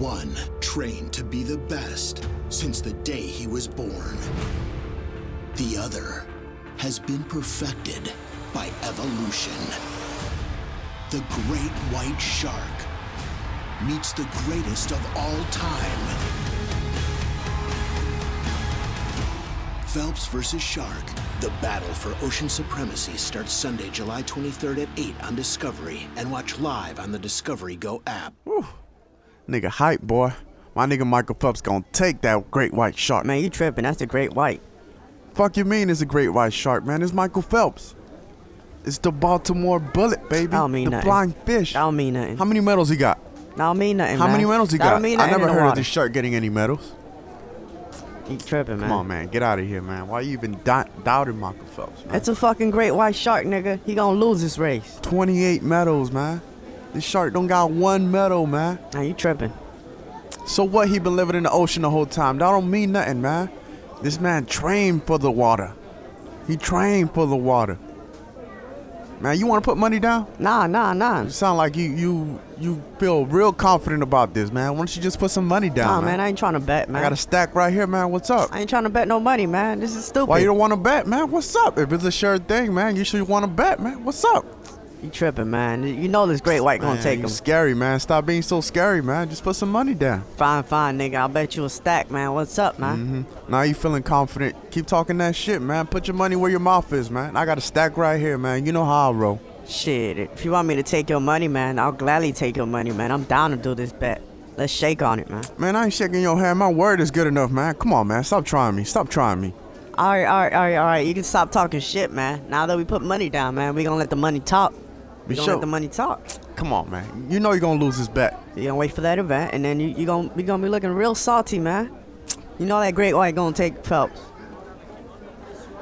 one trained to be the best since the day he was born. The other has been perfected by evolution. The great white shark meets the greatest of all time. Phelps versus Shark. The battle for ocean supremacy starts Sunday, July 23rd at 8 on Discovery and watch live on the Discovery Go app. Nigga hype, boy. My nigga Michael Phelps gonna take that great white shark. Man, you tripping. That's the great white. Fuck you mean it's a great white shark, man? It's Michael Phelps. It's the Baltimore Bullet, baby. I don't mean the nothing. flying fish. I don't mean nothing. How many medals he got? That don't mean nothing, How man. many medals he got? Don't mean I nothing in never heard of this shark getting any medals. You tripping, man. Come on, man. Get out of here, man. Why you even di- doubting Michael Phelps, man? It's a fucking great white shark, nigga. He gonna lose this race. 28 medals, man. This shark don't got one medal, man. Now you tripping. So what? He been living in the ocean the whole time. That don't mean nothing, man. This man trained for the water. He trained for the water. Man, you want to put money down? Nah, nah, nah. You sound like you you you feel real confident about this, man. Why don't you just put some money down, Nah, man? man, I ain't trying to bet, man. I got a stack right here, man. What's up? I ain't trying to bet no money, man. This is stupid. Why you don't want to bet, man? What's up? If it's a sure thing, man, you should want to bet, man. What's up? You tripping, man. You know this great white gonna take him. Scary, man. Stop being so scary, man. Just put some money down. Fine, fine, nigga. I'll bet you a stack, man. What's up, man? hmm Now you feeling confident. Keep talking that shit, man. Put your money where your mouth is, man. I got a stack right here, man. You know how I roll. Shit, if you want me to take your money, man, I'll gladly take your money, man. I'm down to do this bet. Let's shake on it, man. Man, I ain't shaking your hand. My word is good enough, man. Come on, man. Stop trying me. Stop trying me. All right, all right, all right, all right. You can stop talking shit, man. Now that we put money down, man, we gonna let the money talk. We gonna sure- let the money talk. Come on, man. You know you're gonna lose this bet. You're gonna wait for that event, and then you you gonna we gonna be looking real salty, man. You know that great white gonna take Phelps.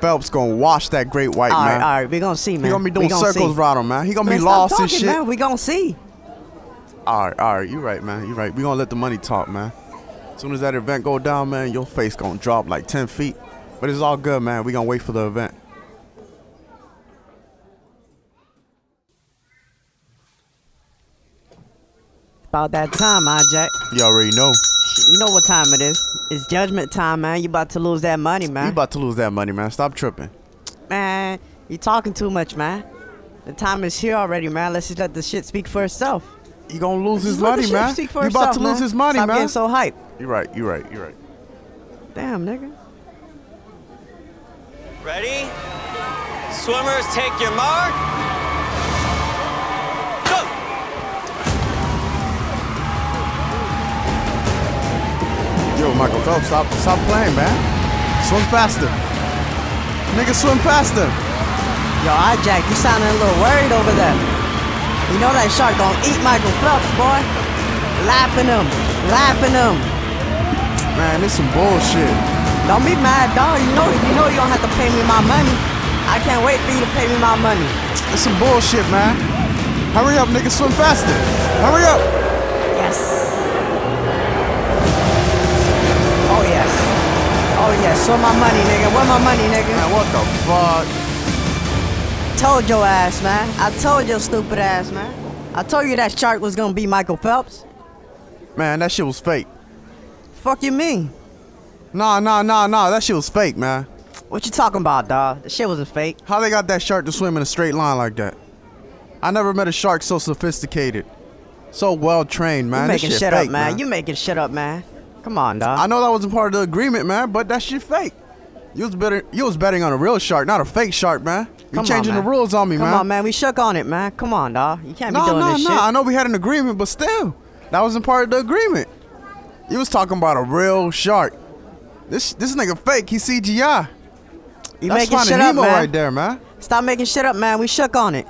Phelps gonna wash that great white, All right, man. all right. We gonna see, man. He gonna be doing gonna circles see. around him, man. He gonna Man, be lost and shit. Man. We gonna see. All right, all right. You right, man. You right. We gonna let the money talk, man. As soon as that event go down, man, your face gonna drop like 10 feet. But it's all good, man. We gonna wait for the event. About that time, huh, Jack? You already know. You know what time it is. It's judgment time, man. You about to lose that money, man. You about to lose that money, man. Stop tripping. man, you talking too much, man. The time is here already, man. Let's just let the shit speak for itself. You gonna lose his Just let money, man. speak for You about itself, to lose his money, Stop man. getting so hype. You're right. You're right. You're right. Damn, nigga. Ready? Swimmers, take your mark. Michael Phelps, stop, stop playing, man. Swim faster. Nigga, swim faster. Yo, I Jack, you sounding a little worried over there. You know that shark gonna eat Michael Phelps, boy. Lapping him, lapping him. Man, this some bullshit. Don't be mad, dog. You know, you know you don't have to pay me my money. I can't wait for you to pay me my money. It's some bullshit, man. Hurry up, nigga, swim faster. Hurry up. Yes. Oh yes. Show my money, nigga. Where my money, nigga? Man, what the fuck? Told your ass, man. I told your stupid ass, man. I told you that shark was gonna be Michael Phelps. Man, that shit was fake. Fuck you mean? Nah, nah, nah, nah. That shit was fake, man. What you talking about, dog? The shit wasn't fake. How they got that shark to swim in a straight line like that? I never met a shark so sophisticated, so well trained, man. you making shit shit fake, up, man. You making shit up, man. Come on, dog. I know that wasn't part of the agreement, man, but that shit fake. You was better. You was betting on a real shark, not a fake shark, man. You changing the rules on me, Come man. Come on, man. We shook on it, man. Come on, dog. You can't be No, doing no, this no. shit. No, I know we had an agreement, but still, that wasn't part of the agreement. You was talking about a real shark. This this nigga fake. He CGI. You That's making shit up, Nemo man. right there, man. Stop making shit up, man. We shook on it.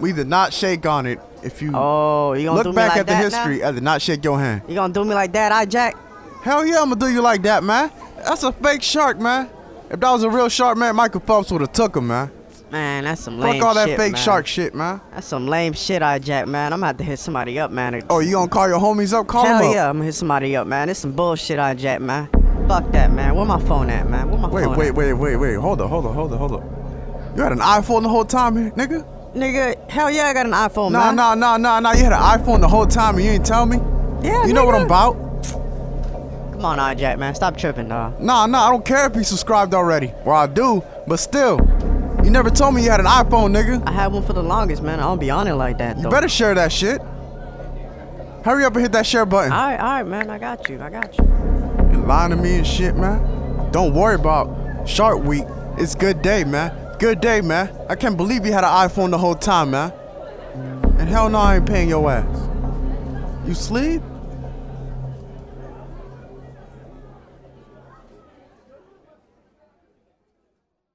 We did not shake on it. If you Oh, you gonna do look back like at the history, I did not shake your hand. now? You gonna do me like that, I Jack? Hell yeah, I'm gonna do you like that, man. That's a fake shark, man. If that was a real shark, man, Michael Phelps would have took him, man. Man, that's some lame shit. Fuck all that shit, fake man. shark shit, man. That's some lame shit, I Jack, man. I'm about to hit somebody up, man. Oh, you gonna call your homies up? Call Hell them up. yeah, I'm gonna hit somebody up, man. It's some bullshit, I Jack, man. Fuck that, man. Where my phone at, man? Where my Wait, phone wait, at? wait, wait, wait. Hold up, hold up, hold up, hold up. You had an iPhone the whole time, nigga? Nigga, hell yeah, I got an iPhone, Nah, man. nah, nah, nah, nah. You had an iPhone the whole time and you ain't tell me? Yeah, You know what I'm about? Come on, all Jack, man. Stop tripping, dog. Nah, nah, I don't care if you subscribed already. Well, I do, but still. You never told me you had an iPhone, nigga. I had one for the longest, man. I don't be on it like that, You better share that shit. Hurry up and hit that share button. All right, all right, man. I got you. I got you. You lying to me and shit, man. Don't worry about Shark Week. It's good day, man. Good day, man. I can't believe you had an iPhone the whole time, man. And hell no, I ain't paying your ass. You sleep?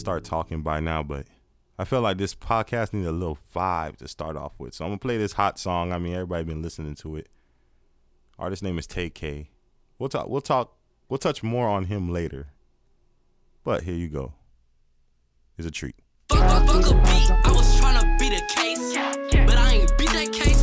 start talking by now, but I feel like this podcast needs a little vibe to start off with. So I'm gonna play this hot song. I mean, everybody been listening to it. Artist name is Tay K. We'll talk. We'll talk. We'll touch more on him later. But here you go. It's a treat. Fuck, fuck, fuck a beat. I was tryna beat a case. But I ain't beat that case,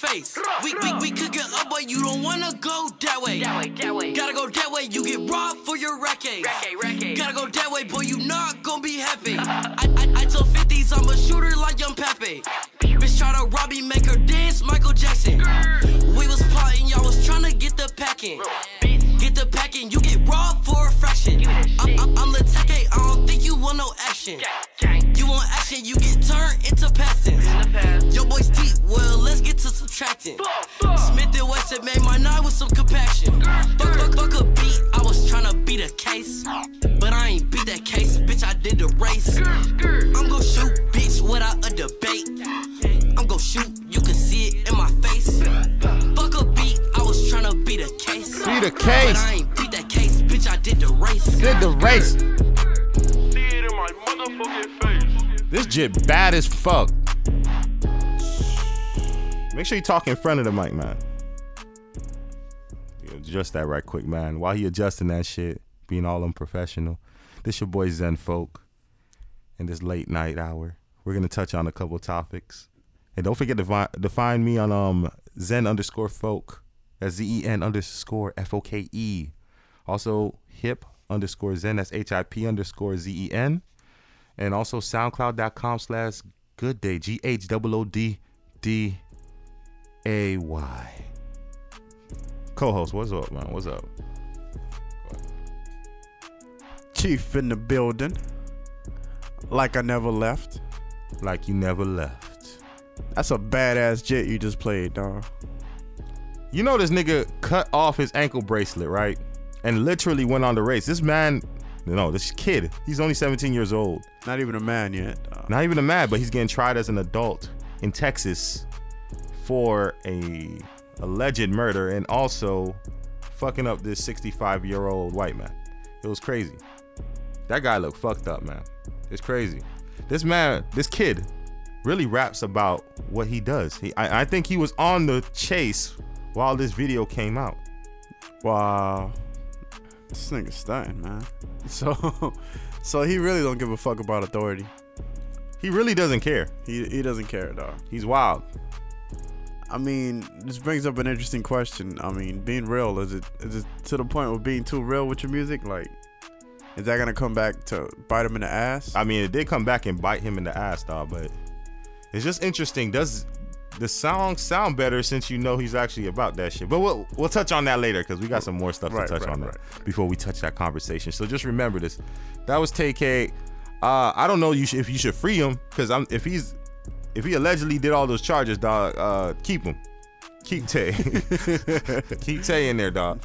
face. We, we, we could get up, but you don't wanna go that way. That way, that way. Gotta go that way, you get robbed for your racket. Gotta go that way, boy, you not gonna be happy. I, I, I told 50s I'm a shooter like Young Pepe. Bitch try to rob me, make her dance, Michael Jackson. We was plotting, y'all was tryna get the packing. Get the packing, you get robbed for a fraction. I, I'm the tech, I don't think you want no action. You want action, you get turned into passings. Your boy's deep, well, to subtracting. Smith and Wesson made my night with some compassion. Fuck, fuck, fuck a beat, I was tryna beat a case. But I ain't beat that case, bitch, I did the race. I'm gon' shoot, bitch, without a debate. I'm gon' shoot, you can see it in my face. Fuck a beat, I was tryna beat a case. Beat a But case. I ain't beat that case, bitch, I did the race. Did the race. See it in my motherfucking face. This jit bad as fuck. Make sure you talk in front of the mic, man. You Adjust that right quick, man. While he adjusting that shit, being all unprofessional. This your boy Zen Folk. In this late night hour, we're gonna touch on a couple topics. And don't forget to, vi- to find me on um Zen underscore Folk. That's Z E N underscore F O K E. Also hip underscore Zen. That's H I P underscore Z E N and also soundcloud.com slash good day g-h-o-o-d-d-a-y co-host what's up man what's up Chief in the building. Like I never left. like you never left That's a badass jet you just played, dog. you know this nigga cut off his ankle bracelet right and literally went on the race this man no this kid he's only 17 years old Not even a man yet. dog. not even a man, but he's getting tried as an adult in texas for a alleged murder and also fucking up this 65 year old white man it was crazy that guy looked fucked up man it's crazy this man this kid really raps about what he does he, I, I think he was on the chase while this video came out Wow. This nigga stunting, man. So, so he really don't give a fuck about authority. he really doesn't care He he doesn't care, dog. he's wild I mean, this brings up an interesting question. I mean, being real is it is it to the point of being too real with your music? Like, is that gonna come back to bite him in the ass? I mean, it did come back and bite him in the ass, dog. But it's just interesting. Does the song sound better since you know he's actually about that shit. But we'll we'll touch on that later because we got some more stuff Right, to touch right, on right. before we touch that conversation. So just remember this. That was TK. Uh, I don't know you should, if you should free him because I'm if he's if he allegedly did all those charges, dog. Uh, keep him. Keep Tay. keep Tay in there, dog.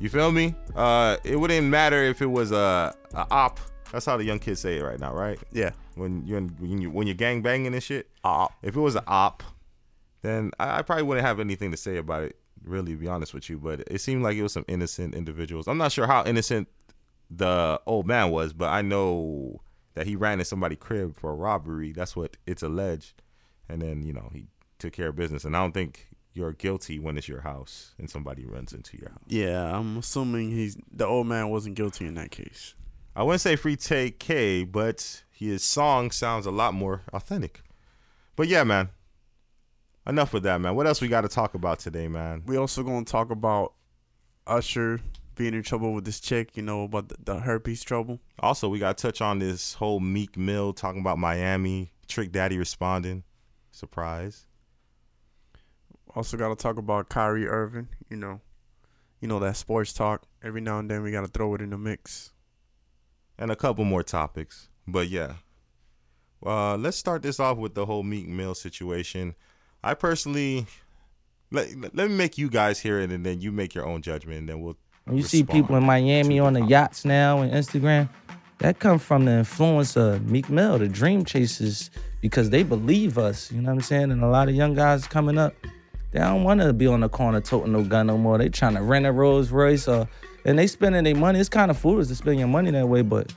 You feel me? Uh, it wouldn't matter if it was a, a op. That's how the young kids say it right now, right? Yeah. When you're when you when you're gang banging and shit. Op. If it was an op, then I, I probably wouldn't have anything to say about it. Really, to be honest with you, but it seemed like it was some innocent individuals. I'm not sure how innocent the old man was, but I know that he ran in somebody's crib for a robbery. That's what it's alleged, and then you know he took care of business. And I don't think you're guilty when it's your house and somebody runs into your house. Yeah, I'm assuming he's the old man wasn't guilty in that case. I wouldn't say free Tay K, but his song sounds a lot more authentic. But yeah, man. Enough with that, man. What else we got to talk about today, man? We also gonna talk about Usher being in trouble with this chick. You know about the, the herpes trouble. Also, we got to touch on this whole Meek Mill talking about Miami, Trick Daddy responding. Surprise. Also got to talk about Kyrie Irving. You know, you know that sports talk. Every now and then we got to throw it in the mix. And a couple more topics. But yeah. Uh, let's start this off with the whole Meek Mill situation. I personally let, let me make you guys hear it and then you make your own judgment and then we'll When you see people in Miami on the yachts now and Instagram, that come from the influence of Meek Mill, the Dream Chasers, because they believe us. You know what I'm saying? And a lot of young guys coming up, they don't want to be on the corner toting no gun no more. They trying to rent a Rolls Royce or, and they spending their money. It's kind of foolish to spend your money that way, but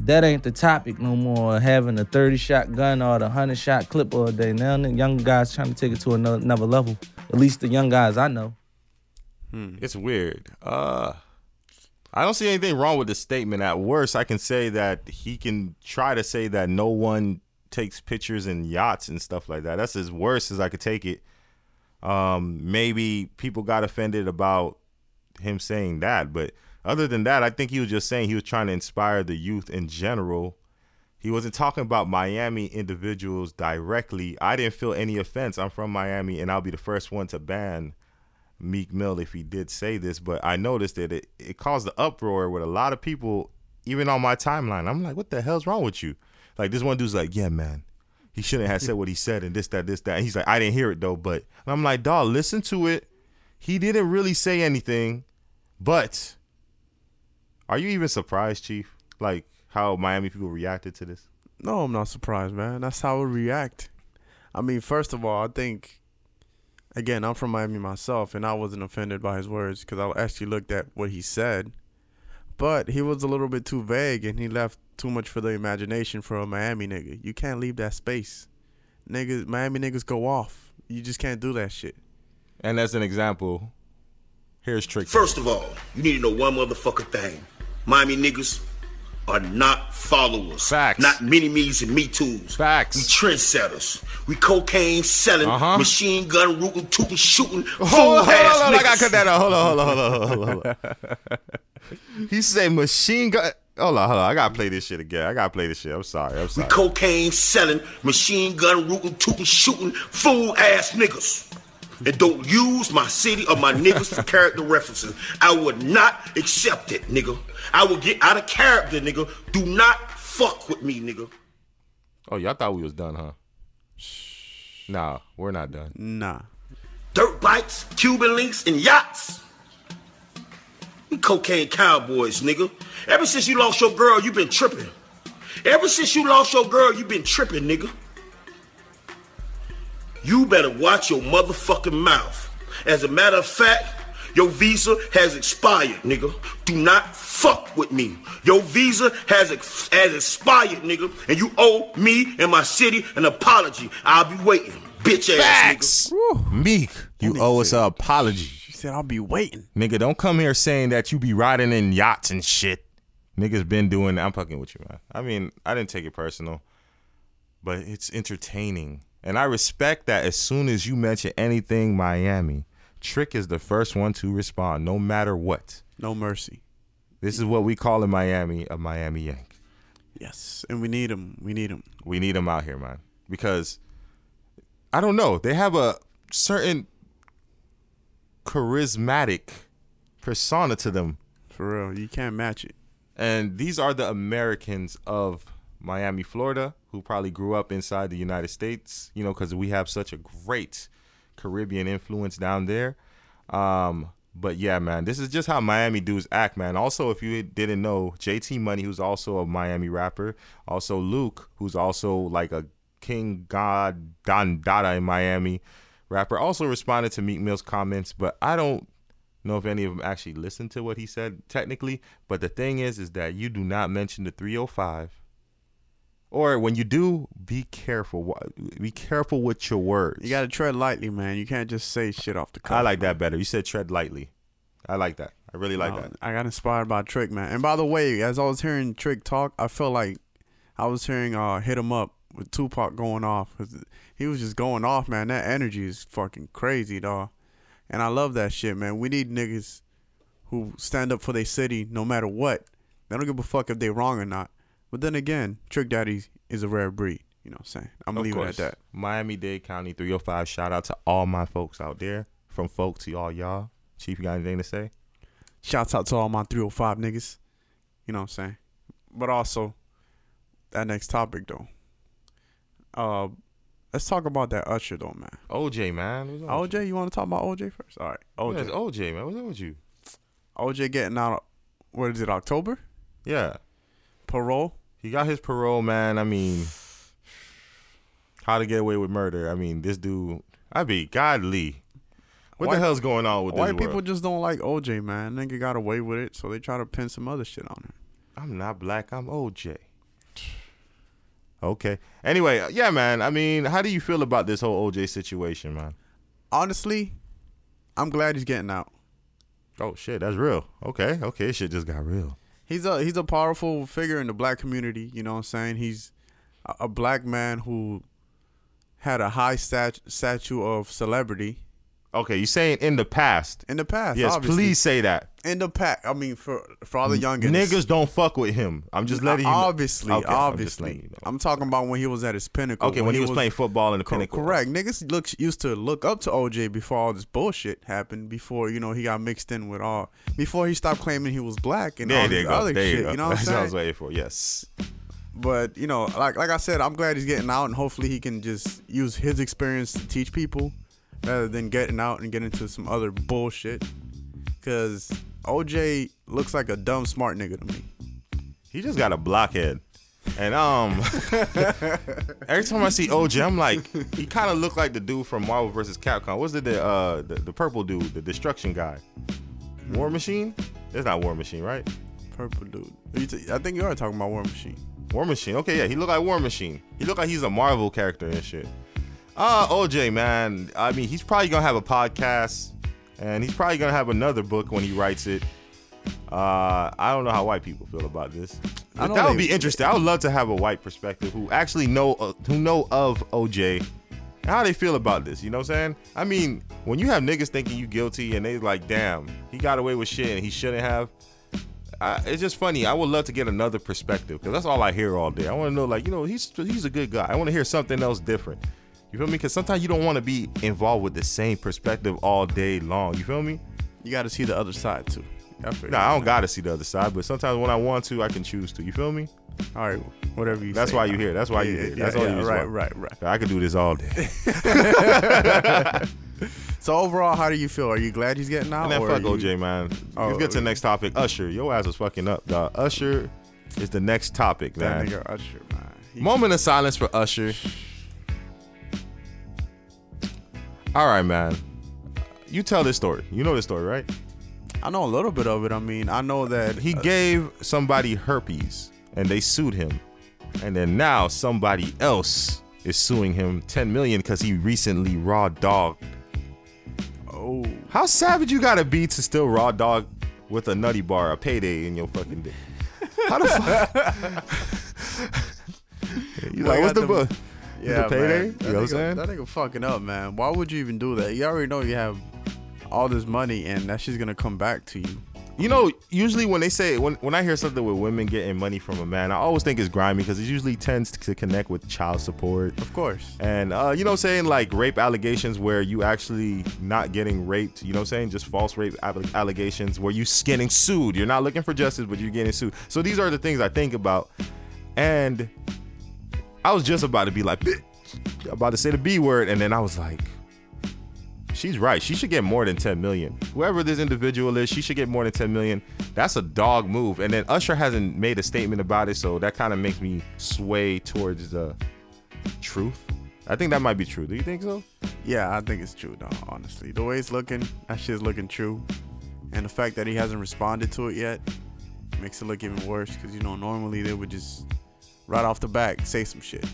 that ain't the topic no more. Having a 30 shot gun or the 100 shot clip all day. Now the young guys trying to take it to another, another level. At least the young guys I know. It's weird. Uh I don't see anything wrong with the statement. At worst, I can say that he can try to say that no one takes pictures in yachts and stuff like that. That's as worst as I could take it. Um, maybe people got offended about him saying that, but other than that, I think he was just saying he was trying to inspire the youth in general. He wasn't talking about Miami individuals directly. I didn't feel any offense. I'm from Miami, and I'll be the first one to ban Meek Mill if he did say this, but I noticed that it, it caused the uproar with a lot of people, even on my timeline. I'm like, what the hell's wrong with you? Like this one dude's like, yeah, man, he shouldn't have said what he said and this, that, this, that. And he's like, I didn't hear it though, but and I'm like, dog, listen to it. He didn't really say anything, but are you even surprised, Chief? Like how Miami people reacted to this? No, I'm not surprised, man. That's how we react. I mean, first of all, I think, again, I'm from Miami myself, and I wasn't offended by his words because I actually looked at what he said. But he was a little bit too vague, and he left too much for the imagination for a Miami nigga. You can't leave that space. Niggas, Miami niggas go off. You just can't do that shit. And as an example, here's Trick. First of all, you need to know one motherfucking thing. Miami niggas are not followers. Facts. Not mini me's and me tools. Facts. We trendsetters. We cocaine selling, Uh-huh. machine gun rooting, tooting, shooting, Hold on, hold on, hold on, I gotta cut that out. Hold on, hold on, hold on, hold on, hold on. he said machine gun. Hold on, hold on. I gotta play this shit again. I gotta play this shit. I'm sorry. I'm sorry. We cocaine selling, machine gun rooting, tooting, shooting, fool ass niggas. And don't use my city or my niggas for character references. I would not accept it, nigga. I will get out of character, nigga. Do not fuck with me, nigga. Oh, y'all thought we was done, huh? Nah, we're not done. Nah. Dirt bikes, Cuban links, and yachts. We cocaine cowboys, nigga. Ever since you lost your girl, you been tripping. Ever since you lost your girl, you been tripping, nigga. You better watch your motherfucking mouth. As a matter of fact, your visa has expired, nigga. Do not fuck with me. Your visa has ex- has expired, nigga, and you owe me and my city an apology. I'll be waiting, bitch ass nigga. Meek, you nigga owe us said- an apology. She said, I'll be waiting. Nigga, don't come here saying that you be riding in yachts and shit. Niggas been doing. I'm fucking with you, man. I mean, I didn't take it personal, but it's entertaining. And I respect that as soon as you mention anything Miami, Trick is the first one to respond, no matter what. No mercy. This is what we call in Miami a Miami Yank. Yes. And we need him. We need him. We need him out here, man. Because I don't know. They have a certain charismatic persona to them. For real, you can't match it. And these are the Americans of Miami, Florida, who probably grew up inside the United States, you know, because we have such a great Caribbean influence down there. Um, but yeah, man, this is just how Miami dudes act, man. Also, if you didn't know, JT Money, who's also a Miami rapper, also Luke, who's also like a King God Don Dada in Miami rapper, also responded to Meek Mill's comments, but I don't know if any of them actually listened to what he said technically. But the thing is, is that you do not mention the 305. Or when you do, be careful. Be careful with your words. You gotta tread lightly, man. You can't just say shit off the cuff. I like that better. You said tread lightly. I like that. I really like that. I got inspired by Trick, man. And by the way, as I was hearing Trick talk, I felt like I was hearing uh hit him up with Tupac going off. He was just going off, man. That energy is fucking crazy, dog. And I love that shit, man. We need niggas who stand up for their city no matter what. They don't give a fuck if they wrong or not. But then again, Trick Daddy is a rare breed. You know what I'm saying? I'm gonna Of leave it at that. Miami Dade County 305. Shout out to all my folks out there. From folk to all y'all. Chief, you got anything to say? Shouts out to all my 305 niggas. You know what I'm saying? But also, that next topic though. Uh, let's talk about that Usher though, man. OJ, man. With OJ, you want to talk about OJ first? All right. OJ. Yes, OJ, man. What's up with you? OJ getting out. What is it? October? Yeah. Parole. He got his parole, man. I mean, how to get away with murder. I mean, this dude, I be godly. What White- the hell's going on with White this people world? just don't like OJ, man. Nigga got away with it, so they try to pin some other shit on him. I'm not black. I'm OJ. Okay. Anyway, uh, yeah, man. I mean, how do you feel about this whole OJ situation, man? Honestly, I'm glad he's getting out. Oh shit, that's real. Okay, okay, shit just got real. He's a he's a powerful figure in the black community. You know what I'm saying? He's a, a black man who had a high stat, statue of celebrity Okay, you're saying in the past? in the past. Yes, obviously. please say that. In the past, I mean, for for all the youngins, Niggas don't fuck with him. I'm just letting you. know. obviously, Okay, I'm obviously. you know. I'm talking about when he was at his pinnacle. Okay, when, he was, playing football in the Co- pinnacle. Correct. Niggas look used to look up to OJ before all this bullshit happened. Before you know he got mixed in with all. Before he stopped claiming he was black and There, all this other There shit. you go. You know what I'm saying? That's what I was waiting for. Yes. But you know, like like I said, I'm glad he's getting out, and hopefully he can just use his experience to teach people, rather than getting out and get into some other bullshit. Cause OJ looks like a dumb smart nigga to me. He just got a blockhead. And um every time I see OJ, I'm like, he kind of looked like the dude from Marvel vs. Capcom. What's the the, uh the, the purple dude, the destruction guy? War Machine? That's not War Machine, right? Purple dude. You t- I think you are talking about War Machine. War Machine. Okay, yeah, he looked like War Machine. He looked like he's a Marvel character and shit. Uh, OJ, man. I mean, he's probably gonna have a podcast, and he's probably gonna have another book when he writes it. Uh, I don't know how white people feel about this. But that would be interesting. I would love to have a white perspective who actually know uh, who know of OJ and how they feel about this. You know what I'm saying? I mean, when you have niggas thinking you guilty and they like, damn, he got away with shit and he shouldn't have. I, it's just funny. I would love to get another perspective because that's all I hear all day. I want to know, like, you know, he's he's a good guy. I want to hear something else different. You feel me? Because sometimes you don't want to be involved with the same perspective all day long. You feel me? You got to see the other side too. I Nah, I don't gotta see the other side, but sometimes when I want to, I can choose to. You feel me? All right, whatever you. That's say, why you here. That's why you Yeah, here. yeah, That's all yeah, you Right, want. right, right. I could do this all day. So overall, how do you feel? Are you glad he's getting out? Or fuck are you- OJ, man. Oh, Let's get to the next topic. Usher, your ass is fucking up, dog. Usher is the next topic, That man. nigga Usher, man. He- Moment of silence for Usher. All right, man. You tell this story. You know this story, right? I know a little bit of it. I mean, I know that He uh, gave somebody herpes and they sued him. And then now somebody else is suing him 10 million because he recently raw dogged. Oh, How savage you gotta be to still raw dog with a nutty bar, a payday in your fucking dick? How the fuck? you like, what's the book? Yeah, the payday? man. You That know what I'm nigga- saying? That nigga fucking up, man. Why would you even do that? You already know you have all this money, and that shit's gonna come back to you. You know, usually when they say when when I hear something with women getting money from a man, I always think it's grimy because it usually tends to connect with child support. Of course. And uh, you know, what I'm saying like rape allegations where you actually not getting raped. You know, what I'm saying just false rape alle- allegations where you getting sued. You're not looking for justice, but you're getting sued. So these are the things I think about. And I was just about to be like, "Bitch," about to say the B word, and then I was like, she's right. She should get more than 10 million. Whoever this individual is, she should get more than 10 million. That's a dog move. And then Usher hasn't made a statement about it, so that kind of makes me sway towards the truth. I think that might be true. Do you think so? Yeah, I think it's true, though, honestly. The way it's looking, that shit's looking true. And the fact that he hasn't responded to it yet makes it look even worse because, you know, normally they would just right off the back say some shit.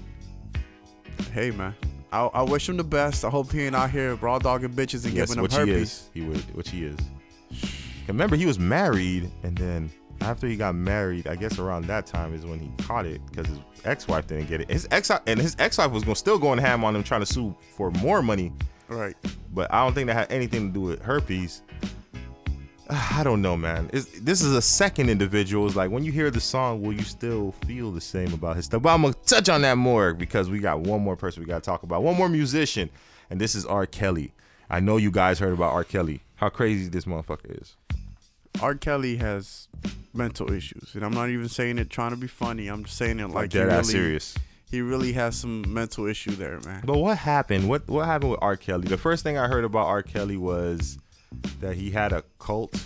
Hey, man, I, I wish him the best. I hope he ain't out here raw dogging bitches and yes, giving them which herpes. he is. He would, which he is. Remember, he was married, and then after he got married, I guess around that time is when he caught it because his ex-wife didn't get it. His ex and his ex-wife was gonna still going ham on him, trying to sue for more money. Right. But I don't think that had anything to do with herpes. I don't know, man. It's, this is a second individual. It's like when you hear the song, will you still feel the same about his stuff? But I'm gonna touch on that more because we got one more person we gotta talk about, one more musician, and this is R. Kelly. I know you guys heard about R. Kelly. How crazy this motherfucker is. R. Kelly has mental issues, and I'm not even saying it trying to be funny. I'm just saying it like, dead he really, serious. He really has some mental issue there, man. But what happened? What what happened with R. Kelly? The first thing I heard about R. Kelly was that he had a cult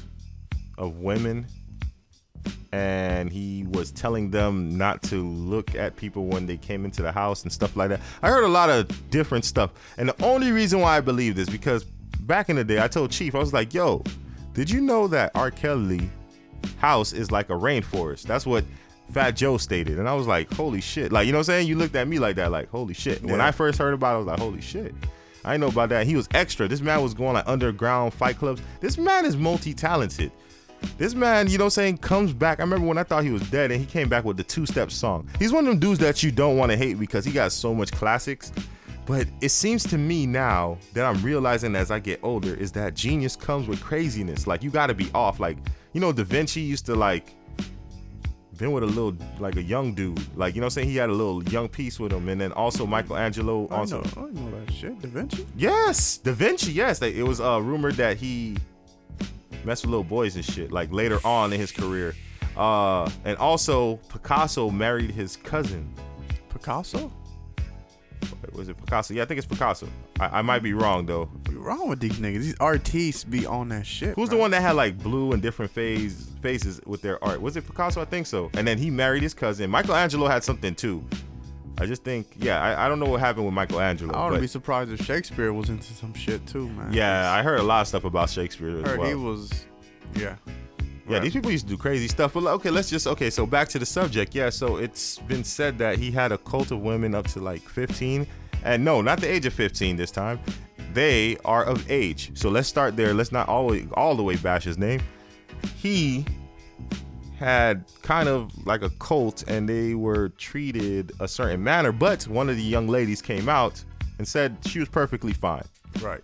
of women and he was telling them not to look at people when they came into the house and stuff like that. I heard a lot of different stuff. And the only reason why I believe this because back in the day I told Chief I was like, "Yo, did you know that R. Kelly house is like a rainforest?" That's what Fat Joe stated. And I was like, "Holy shit." Like, you know what I'm saying? You looked at me like that like, "Holy shit." When I first heard about it, I was like, "Holy shit." I know about that. He was extra. This man was going like underground fight clubs. This man is multi-talented. This man, you know what I'm saying, comes back. I remember when I thought he was dead and he came back with the two-step song. He's one of them dudes that you don't want to hate because he got so much classics. But it seems to me now that I'm realizing as I get older is that genius comes with craziness. Like you got to be off. Like you know, Da Vinci used to like been with a little like a young dude. Like you know, what I'm saying he had a little young piece with him, and then also Michelangelo I also. know, I know that shit. Da Vinci. Yes, Da Vinci. Yes, they, it was uh, rumored that he messed with little boys and shit. Like later on in his career, uh, and also Picasso married his cousin. Picasso. Was it Picasso? Yeah, I think it's Picasso. I, I might be wrong though. What's wrong with these niggas? These artists be on that shit. Who's the one that had like blue and different phase faces with their art? Was it Picasso? I think so. And then he married his cousin. Michelangelo had something too. I just think, yeah, I, I don't know what happened with Michelangelo. I wouldn't be surprised if Shakespeare was into some shit too, man. yeah, I heard a lot of stuff about Shakespeare as heard well. he was. Yeah. Yeah, these people used to do crazy stuff. But okay, let's just okay. So back to the subject. Yeah, so it's been said that he had a cult of women up to like 15, and no, not the age of 15 this time. They are of age. So let's start there. Let's not always all the way bash his name. He had kind of like a cult, and they were treated a certain manner. But one of the young ladies came out and said she was perfectly fine. Right.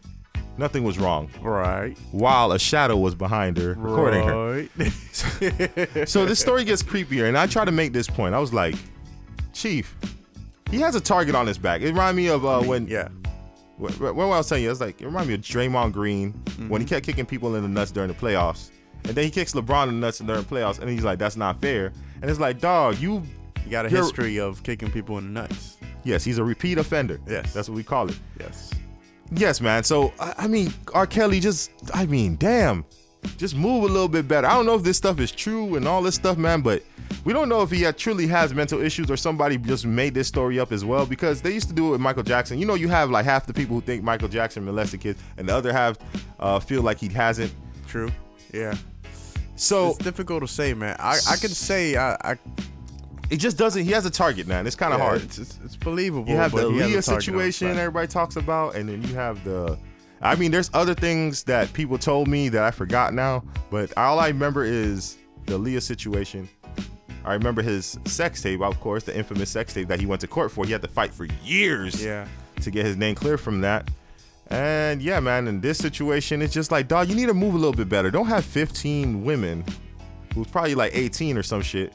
Nothing was wrong. Right. While a shadow was behind her, recording her. Right. so this story gets creepier, and I try to make this point. I was like, Chief, he has a target on his back. It reminded me of uh, when yeah. When, when I was telling you, it's like it reminded me of Draymond Green when he kept kicking people in the nuts during the playoffs, and then he kicks LeBron in the nuts during the playoffs, and he's like, "That's not fair." And it's like, dog, you You got a history of kicking people in the nuts. Yes, he's a repeat offender. Yes. that's what we call it. Yes. Yes, man. So I, I mean, R. Kelly just, I mean, damn, just move a little bit better. I don't know if this stuff is true and all this stuff, man, but we don't know if he truly has mental issues or somebody just made this story up as well because they used to do it with Michael Jackson. You know, you have like half the people who think Michael Jackson molested kids, and the other half uh, feel like he hasn't. True. Yeah. So It's difficult to say, man. I, I could say I, I it just doesn't. He has a target, man. It's kind of yeah, hard. It's, it's, it's believable. You have the Aaliyah on situation everybody talks about, and then you have the. I mean, there's other things that people told me that I forgot now, but all I remember is the Aaliyah situation. I remember his sex tape, of course, the infamous sex tape that he went to court for. He had to fight for years Yeah. to get his name clear from that. And yeah, man, in this situation, it's just like, dog, you need to move a little bit better. Don't have 15 women who's probably like 18 or some shit.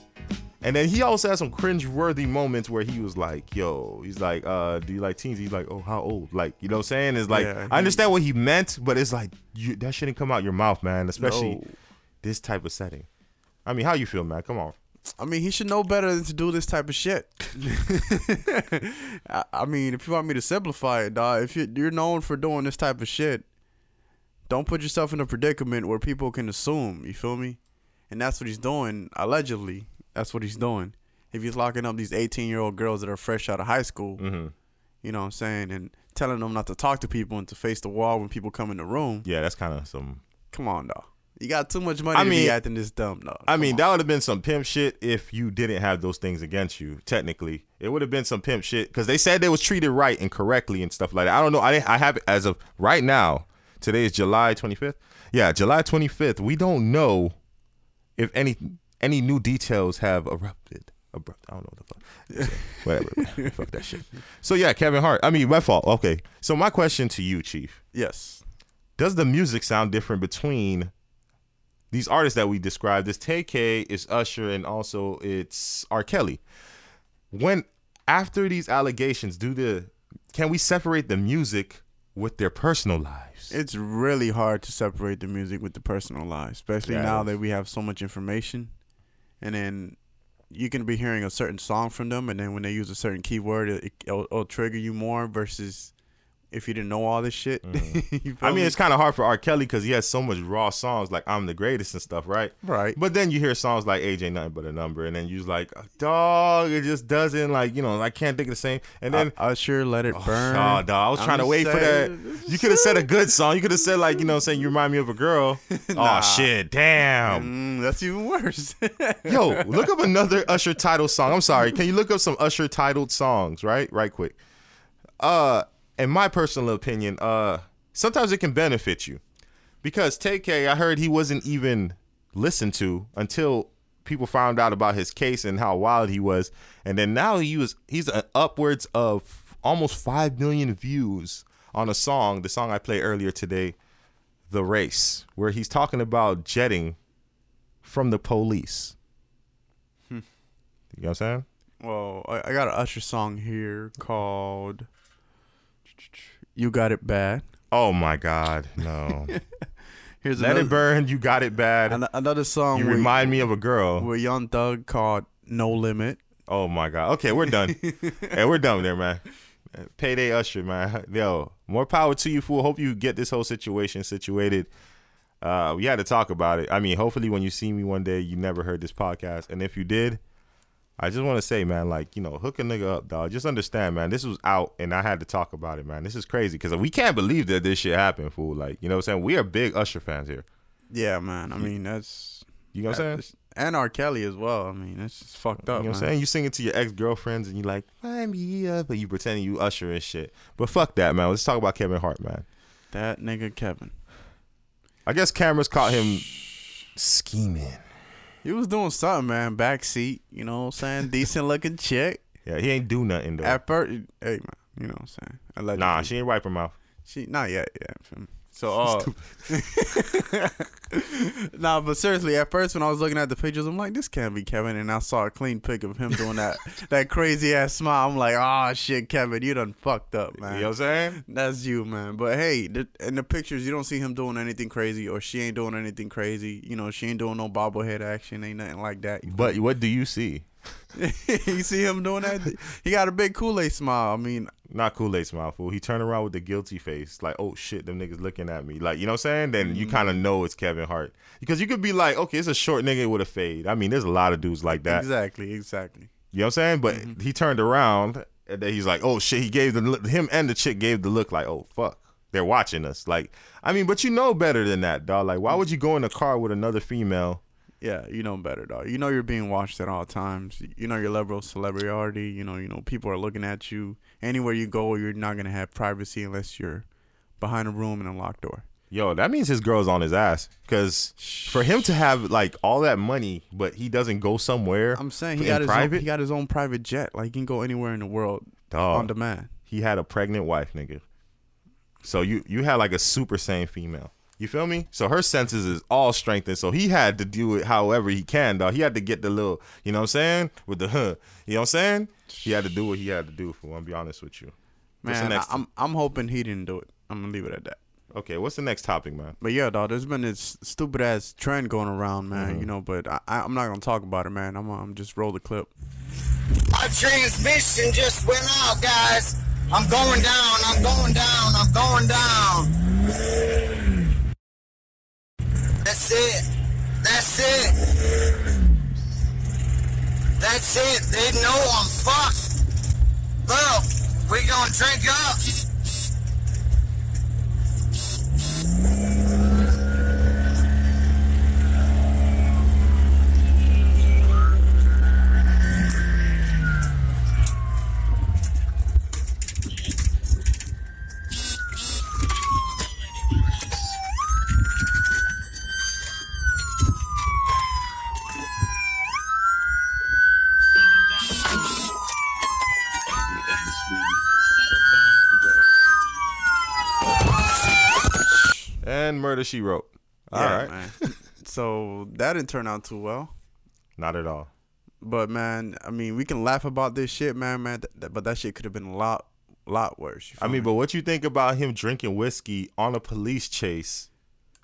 And then he also had some cringe-worthy moments where he was like, yo, he's like, uh, do you like teens? He's like, oh, how old? Like, you know what I'm saying? It's like, Yeah, I understand what he meant, but it's like, you, that shouldn't come out your mouth, man, especially No. this type of setting. I mean, how you feel, man? Come on. I mean, he should know better than to do this type of shit. I, I mean, if you want me to simplify it, dog, if you, you're known for doing this type of shit, don't put yourself in a predicament where people can assume. You feel me? And that's what he's doing. Allegedly, that's what he's doing. If he's locking up these 18 year old girls that are fresh out of high school, Mm-hmm. you know what I'm saying, and telling them not to talk to people and to face the wall when people come in the room. Yeah, that's kind of some. Come on, dog. You got too much money I to mean- be acting this dumb, dog. I mean, on. that would have been some pimp shit if you didn't have those things against you. Technically, it would have been some pimp shit because they said they was treated right and correctly and stuff like that. I don't know. I I have it as of right now. Today is July 25th. Yeah, July 25th. We don't know if any any new details have erupted. Abrupt. I don't know what the fuck. Whatever. fuck that shit. So yeah, Kevin Hart. I mean, my fault. Okay. So my question to you, Chief yes. does the music sound different between these artists that we described? This TK is Usher and also it's R. Kelly. When after these allegations, do the can we separate the music with their personal lives? It's really hard to separate the music with the personal lives, especially Yeah, now that we have so much information. And then you can be hearing a certain song from them, and then when they use a certain keyword, it, it'll, it'll trigger you more versus if you didn't know all this shit. Mm-hmm. I mean, me? it's kind of hard for R. Kelly because he has so much raw songs like "I'm the Greatest" and stuff, right? Right. But then you hear songs like "Age Ain't Nothing But a Number," and then you're like, "Dog, it just doesn't like you know I can't think of the same." And then Uh, Usher, let it burn. Oh, dog. I was I'm trying to just wait for that. You could have said a good song. You could have said like, you know, saying you remind me of a girl. Oh shit, damn. Mm, that's even worse. Yo, look up another Usher title song. I'm sorry. Can you look up some Usher titled songs, right? Right quick. Uh, in my personal opinion, uh, sometimes it can benefit you. Because TK, I heard he wasn't even listened to until people found out about his case and how wild he was. And then now he was he's upwards of almost 5 million views on a song, the song I played earlier today, The Race, where he's talking about jetting from the police. You know what I'm saying? well, I, I got an Usher song here called "You Got It Bad." Oh my God, no! Here's Let another, it burn. You got it bad. an- another song. You with- remind me of a girl. with Young Thug called "No Limit." Oh my God. Okay, we're done. hey, we're done there, man. Payday Usher, man. Yo, more power to you, fool. Hope you get this whole situation situated. Uh, we had to talk about it. I mean, hopefully, when you see me one day, you never heard this podcast, and if you did, I just want to say, man, like you know, hook a nigga up, dog. Just understand, man. This was out, and I had to talk about it, man. This is crazy because we can't believe that this shit happened, fool. Like, you know, what I'm saying we are big Usher fans here. Yeah, man. I mean, that's You know what I'm saying? and R. Kelly as well. I mean, that's just fucked up. You know what I'm saying? You sing it to your ex girlfriends and you're like, find me up, but you pretending you Usher and shit. But fuck that, man. Let's talk about Kevin Hart, man. That nigga Kevin. I guess cameras caught him scheming. He was doing something, man. Backseat, you know what I'm saying? Decent looking chick. Yeah, he ain't do nothing though. At first, hey man, you know what I'm saying? Allegedly. nah, she ain't wipe her mouth. She not yet, yeah. So uh Nah, but seriously, at first when I was looking at the pictures, I'm like, this can't be Kevin and I saw a clean pic of him doing that that crazy ass smile. I'm like, oh shit, Kevin, you done fucked up, man. You know what I'm saying? That's you, man. But hey, the, in the pictures, you don't see him doing anything crazy, or she ain't doing anything crazy. You know, she ain't doing no bobblehead action, ain't nothing like that. But what do you see? you see him doing that? He got a big Kool Aid smile. I mean, Not Kool Aid smile, fool. He turned around with the guilty face, like, oh shit, them niggas looking at me. Like, you know what I'm saying? Then you kind of know it's Kevin Hart. Because you could be like, okay, it's a short nigga with a fade. I mean, there's a lot of dudes like that. exactly, exactly. You know what I'm saying? But Mm-hmm. he turned around and then he's like, "Oh shit!" He gave the him and the chick gave the look like, "Oh fuck, they're watching us." Like, I mean, but you know better than that, dog. Like, why would you go in a car with another female? Yeah, you know better, dog. You know you're being watched at all times. You know your level of celebrity. You know, you know people are looking at you. Anywhere you go, you're not gonna have privacy unless you're behind a room and a locked door. Yo, that means his girl's on his ass. Cause for him to have like all that money, but he doesn't go somewhere. I'm saying he got his private. own, he got his own private jet. Like he can go anywhere in the world Dog. on demand. he had a pregnant wife, nigga. So you you had like a super sane female. You feel me? So her senses is all strengthened. So he had to do it however he can, dog. He had to get the little, you know what I'm saying? With the huh. You know what I'm saying? He had to do what he had to do for I'm be honest with you. Man, next I, am I'm hoping he didn't do it. I'm gonna leave it at that. Okay, what's the next topic, man? But yeah, dog, there's been this stupid ass trend going around, man. Mm-hmm. You know, but I, I, I'm not gonna talk about it, man. I'm, I'm just roll the clip. My transmission just went out, guys. I'm going down. I'm going down. I'm going down. That's it. That's it. That's it. They know I'm fucked. Look, we gonna drink up. Murder She Wrote. All Yeah, right, man. so that didn't turn out too well. Not at all. But man, I mean, we can laugh about this shit, man, man. th- th- but that shit could have been a lot, lot worse. I mean, me? but what you think about him drinking whiskey on a police chase?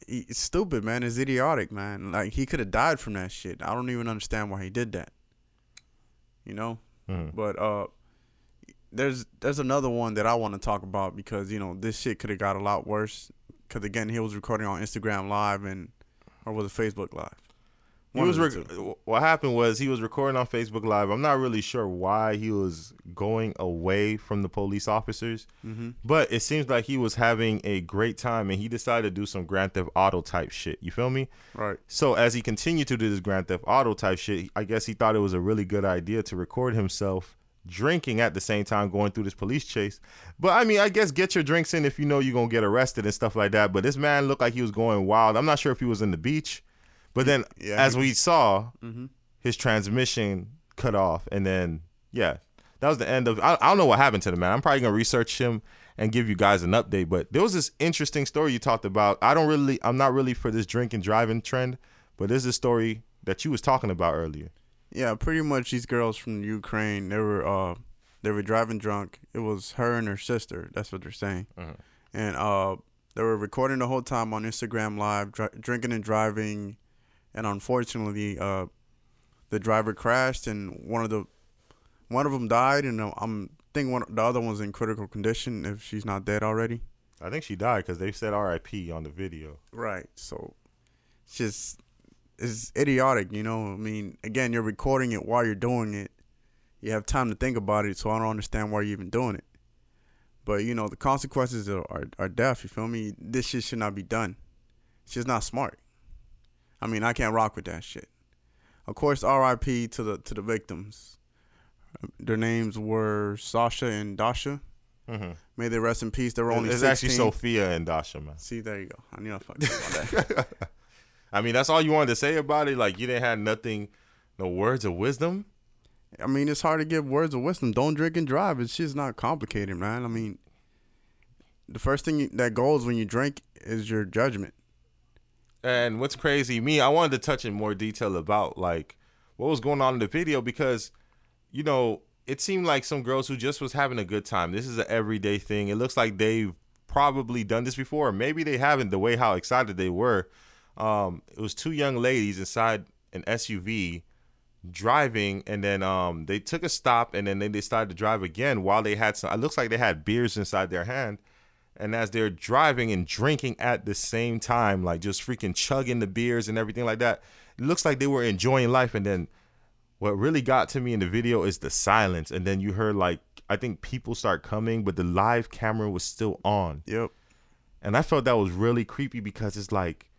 It's stupid, man. It's idiotic, man. Like he could have died from that shit. I don't even understand why he did that. You know. Mhm. But uh, there's there's another one that I want to talk about because you know this shit could have got a lot worse. Because again, he was recording on Instagram Live and or was it Facebook Live? He was rec- what happened was he was recording on Facebook Live. I'm not really sure why he was going away from the police officers, Mhm. but it seems like he was having a great time and he decided to do some Grand Theft Auto type shit. You feel me? Right. So as he continued to do this Grand Theft Auto type shit, I guess he thought it was a really good idea to record himself drinking at the same time going through this police chase. But I mean, I guess get your drinks in if you know you're gonna get arrested and stuff like that. But this man looked like he was going wild. I'm not sure if he was in the beach, but then Yeah, as we saw, Mhm. his transmission cut off, and then yeah, that was the end of. I, I don't know what happened to the man. I'm probably gonna research him and give you guys an update. But there was this interesting story you talked about. I don't really, I'm not really for this drink and driving trend, but there's a story that you was talking about earlier. Yeah, pretty much these girls from Ukraine, they were uh they were driving drunk. It was her and her sister. That's what they're saying. Mhm. And uh they were recording the whole time on Instagram live dr- drinking and driving and unfortunately uh the driver crashed and one of the one of them died and uh, I'm thinking one the other one's in critical condition if she's not dead already. I think she died because they said R.I.P. on the video. Right. So it's just it's idiotic, you know. I mean, again, you're recording it while you're doing it. You have time to think about it, so I don't understand why you're even doing it. But you know, the consequences are, are, are death. You feel me? This shit should not be done. It's just not smart. I mean, I can't rock with that shit. Of course, R.I.P. to the to the victims. Their names were Sasha and Dasha. Mhm. May they rest in peace. They were only It's 16. actually Sophia and Dasha, man. See, there you go. I knew I fucked up on that. I mean, that's all you wanted to say about it. Like you didn't have nothing, no words of wisdom. I mean, it's hard to give words of wisdom. Don't drink and drive. It's just not complicated, man. I mean, the first thing that goes when you drink is your judgment. And what's crazy, me, I wanted to touch in more detail about like what was going on in the video because, you know, it seemed like some girls who just was having a good time. This is an everyday thing. It looks like they've probably done this before, or maybe they haven't. The way how excited they were, um, it was two young ladies inside an SUV driving, and then um, they took a stop, and then they started to drive again while they had some. It looks like they had beers inside their hand. And as they're driving and drinking at the same time, like just freaking chugging the beers and everything like that, it looks like they were enjoying life. And then what really got to me in the video is the silence. And then you heard like I think people start coming, but the live camera was still on. Yep. And I felt that was really creepy because it's like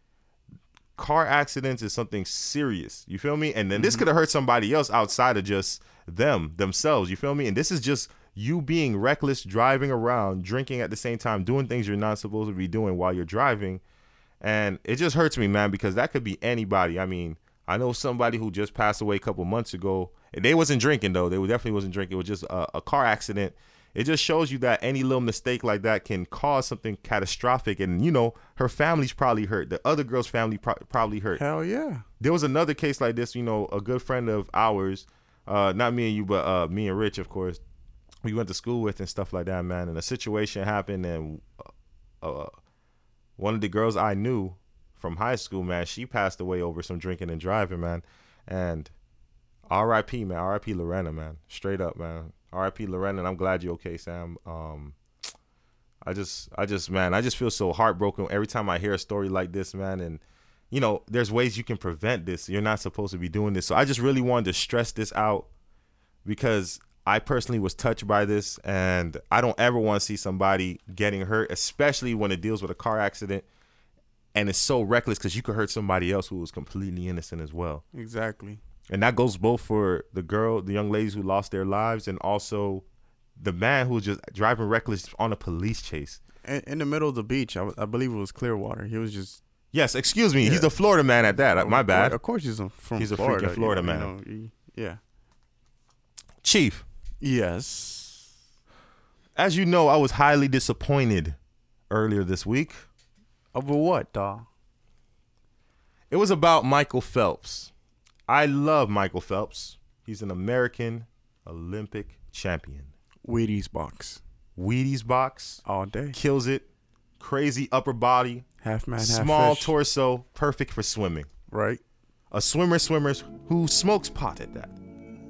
car accidents is something serious. You feel me? And then this mm-hmm. could have hurt somebody else outside of just them themselves. You feel me? And this is just you being reckless, driving around, drinking at the same time, doing things you're not supposed to be doing while you're driving. And it just hurts me, man, because that could be anybody. I mean, I know somebody who just passed away a couple months ago. And they wasn't drinking though. They definitely wasn't drinking. It was just a, a car accident It just shows you that any little mistake like that can cause something catastrophic. And you know, her family's probably hurt. The other girl's family pro- probably hurt. Hell yeah. There was another case like this. You know, a good friend of ours, uh, not me and you, but uh, me and Rich, of course, we went to school with and stuff like that, man. And a situation happened, and uh, one of the girls I knew from high school, man, she passed away over some drinking and driving, man. And R.I.P. man, R.I.P. Lorena, man, straight up, man. R.I.P. Lorena, and I'm glad you're okay, Sam. Um, I just, I just, man, I just feel so heartbroken every time I hear a story like this, man. And you know, there's ways you can prevent this. You're not supposed to be doing this. So I just really wanted to stress this out because I personally was touched by this, and I don't ever want to see somebody getting hurt, especially when it deals with a car accident. And it's so reckless because you could hurt somebody else who was completely innocent as well. Exactly. And that goes both for the girl, the young ladies who lost their lives, and also the man who was just driving reckless on a police chase. In, in the middle of the beach, I, I believe it was Clearwater. He was just. Yes, excuse me. Yeah. He's a Florida man at that. My bad. Of course, he's a, from He's a Florida. freaking Florida you man. know, yeah. Chief, Yes. as you know, I was highly disappointed earlier this week. Over what, dog? It was about Michael Phelps. I love Michael Phelps. He's an American Olympic champion. Wheaties box. Wheaties box, All day. kills it. Crazy upper body, Half man, half small torso, perfect for swimming. Right. A swimmer swimmers who smokes pot at that.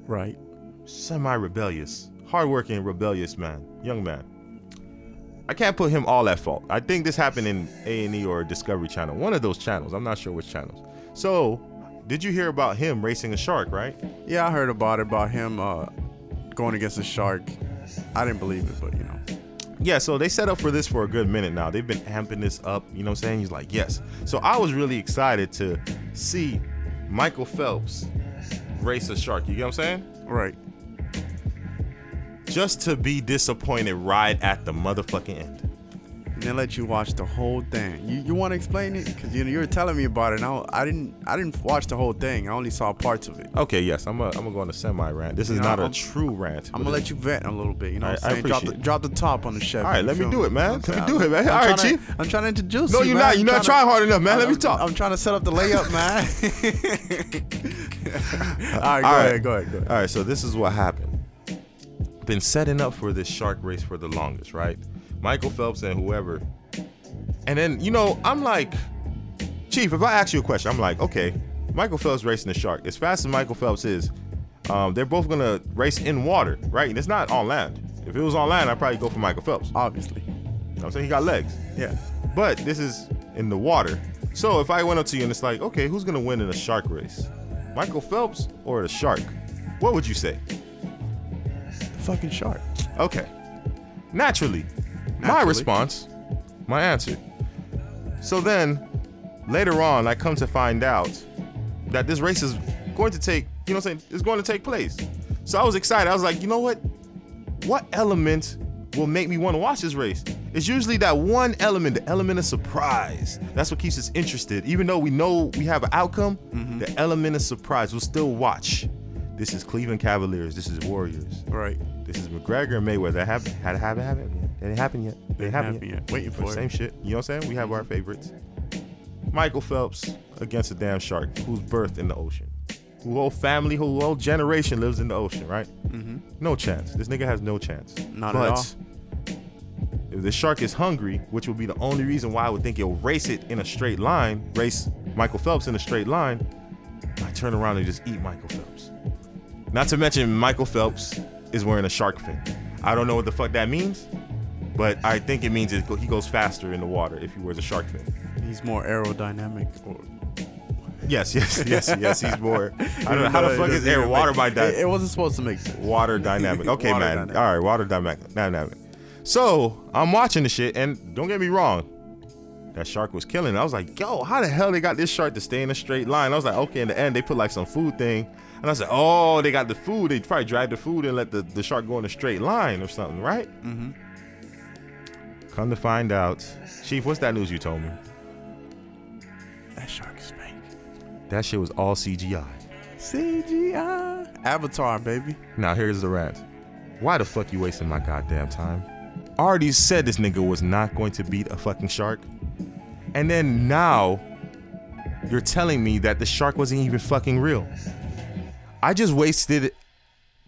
Right. Semi-rebellious, hardworking, rebellious man, young man. I can't put him all at fault. I think this happened in A and E or Discovery Channel, one of those channels. I'm not sure which channels. So, did you hear about him racing a shark? Right? Yeah, I heard about it, about him uh, going against a shark. I didn't believe it, but you know. Yeah, so they set up for this for a good minute now. They've been amping this up, you know what I'm saying? He's like, yes. So I was really excited to see Michael Phelps race a shark. You get what I'm saying? Right. Just to be disappointed right at the motherfucking end. And they let you watch the whole thing. You, you want to explain it? Because you know, you were telling me about it. And I, I didn't I didn't watch the whole thing. I only saw parts of it. Okay, yes, I'm gonna I'm go on a semi rant. This is You know, not a I'm- true rant. I'm gonna let you vent a little bit. You know I- I I'm saying? Drop the, drop the top on the chef. All right, let me do it, man. Let me do it, man. All right, Chief. I'm trying to introduce No, you, you're not. You're not trying hard enough, man. Let me talk. I'm trying to set up the layup, man. All right, go ahead, go ahead, go ahead. All right, so this is what happened. Been setting up for this shark race for the longest, right? Michael Phelps and whoever. And then, you know, I'm like, Chief, if I ask you a question, I'm like, okay, Michael Phelps racing the shark. As fast as Michael Phelps is, um, they're both gonna race in water, right? And it's not on land. If it was on land, I'd probably go for Michael Phelps. Obviously. You know what I'm saying he got legs. Yeah. But this is in the water. So if I went up to you and it's like, okay, who's gonna win in a shark race? Michael Phelps or the shark? What would you say? The fucking shark. Okay. Naturally, my response, my answer. So then, later on, I come to find out that this race is going to take, you know what I'm saying, it's going to take place. So I was excited. I was like, you know what? What element will make me want to watch this race? It's usually that one element, the element of surprise. That's what keeps us interested. Even though we know we have an outcome, mm-hmm. the element of surprise, we'll still watch. This is Cleveland Cavaliers. This is Warriors. Right. This is McGregor and Mayweather. Haven't had haven't happened yet. It ain't happened yet. It ain't happened happen yet. yet. Waiting for it. Same shit. You know what I'm saying? We have our favorites. Michael Phelps against a damn shark who's birthed in the ocean. Who whole family, whole whole generation lives in the ocean, right? Mm-hmm. No chance. This nigga has no chance. Not but at all. If the shark is hungry, which will be the only reason why I would think he'll race it in a straight line, race Michael Phelps in a straight line, I turn around and just eat Michael Phelps. Not to mention Michael Phelps is wearing a shark fin. I don't know what the fuck that means, but I think it means it, he goes faster in the water if he wears a shark fin. He's more aerodynamic. Or Yes, yes, yes, yes. He's more. I don't know how the fuck is air water by It, that. it wasn't supposed to make sense. Water dynamic. Okay, Water man. dynamic. All right, water dynamic. Dynamic. So I'm watching the shit, and don't get me wrong, that shark was killing. it. I was like, yo, how the hell they got this shark to stay in a straight line? I was like, okay. In the end, they put like some food thing, and I said, like, oh, they got the food. They probably dried the food and let the, the shark go in a straight line or something, right? Mm-hmm. Come to find out, Chief, what's that news you told me? That shark is fake. That shit was all CGI. CGI. Avatar, baby. Now here's the rant. Why the fuck you wasting my goddamn time? I already said this nigga was not going to beat a fucking shark. And then now you're telling me that the shark wasn't even fucking real. I just wasted